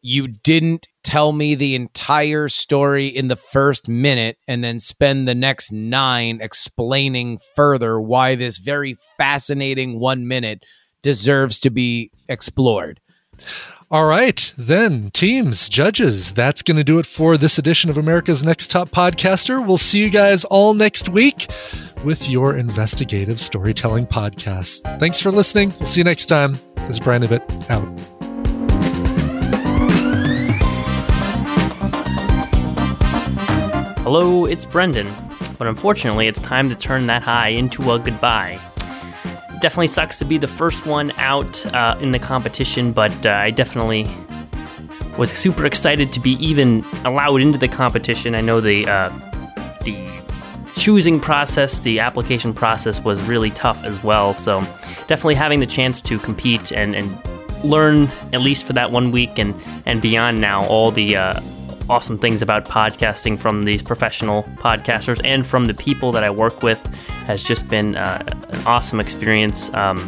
You didn't tell me the entire story in the first minute and then spend the next nine explaining further why this very fascinating one minute deserves to be explored. all right then teams judges that's going to do it for this edition of america's next top podcaster. We'll see you guys all next week with your investigative storytelling podcast thanks for listening. We'll see you next time. This is brian Ibbott out Hello, it's Brendan, but unfortunately, it's time to turn that high into a goodbye. definitely sucks to be the first one out uh, in the competition, but uh, I definitely was super excited to be even allowed into the competition. I know the uh, the choosing process, the application process was really tough as well. So definitely having the chance to compete and, and learn at least for that one week and and beyond now all the uh, awesome things about podcasting from these professional podcasters and from the people that I work with has just been uh, an awesome experience. Um,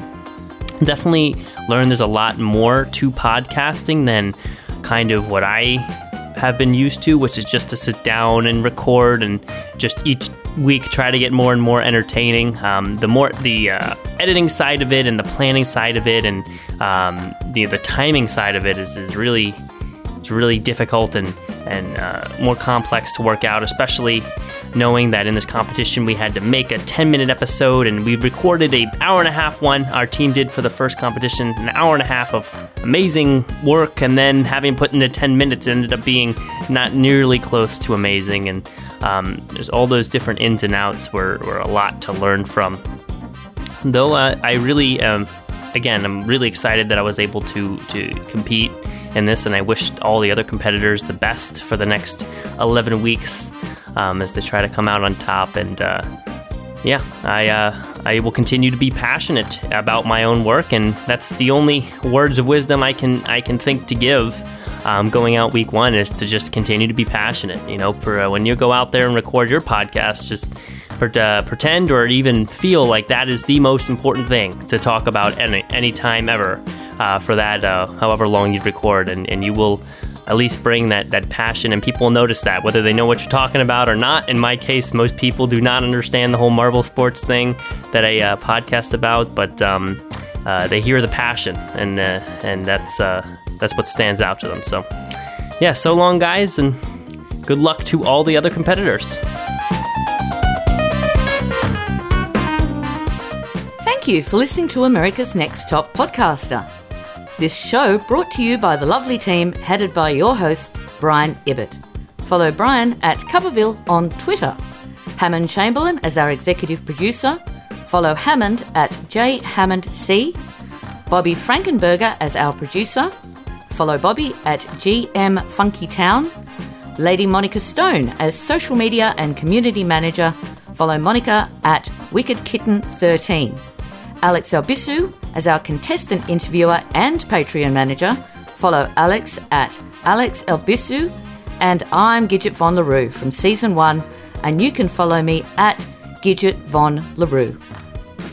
definitely learned there's a lot more to podcasting than kind of what I have been used to, which is just to sit down and record and just each week try to get more and more entertaining. Um, the more the uh, editing side of it and the planning side of it and um, the the timing side of it is, is really it's really difficult and and uh, more complex to work out, especially knowing that in this competition we had to make a 10 minute episode and we recorded a hour and a half one. Our team did for the first competition an hour and a half of amazing work and then having put into 10 minutes ended up being not nearly close to amazing. And um, there's all those different ins and outs were, were a lot to learn from. Though uh, i really um, again i'm really excited that i was able to to compete in this and i wish all the other competitors the best for the next 11 weeks um, as they try to come out on top. And uh, yeah, I uh, I will continue to be passionate about my own work, and that's the only words of wisdom I can I can think to give. Um, going out week one is to just continue to be passionate. You know, for, uh, when you go out there and record your podcast, just uh, pretend or even feel like that is the most important thing to talk about any any time ever uh, for that uh, however long you record, and, and you will at least bring that that passion and people will notice that whether they know what you're talking about or not. In my case most people do not understand the whole marble sports thing that i uh, podcast about but um, uh, they hear the passion and uh, and that's that's what stands out to them. So yeah so long guys and good luck to all the other competitors Thank you for listening to America's Next Top Podcaster. This show brought to you by the lovely team headed by your host, Brian Ibbott. Follow Brian at Coverville on Twitter. Hammond Chamberlain as our executive producer. Follow Hammond at jhammondc. Bobby Frankenberger as our producer. Follow Bobby at GM Funky Town. Lady Monica Stone as social media and community manager. Follow Monica at Wicked Kitten 13. Alex Albisu as our contestant interviewer and Patreon manager. Follow Alex at Alex Albisu, and I'm Gidget Von LaRue from season one, and you can follow me at Gidget Von LaRue.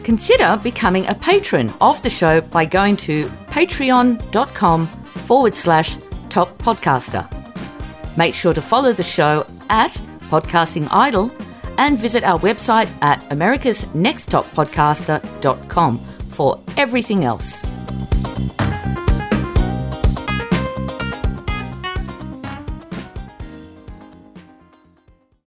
Consider becoming a patron of the show by going to patreon.com forward slash top podcaster. Make sure to follow the show at Podcasting Idol and visit our website at americasnexttoppodcaster.com for everything else.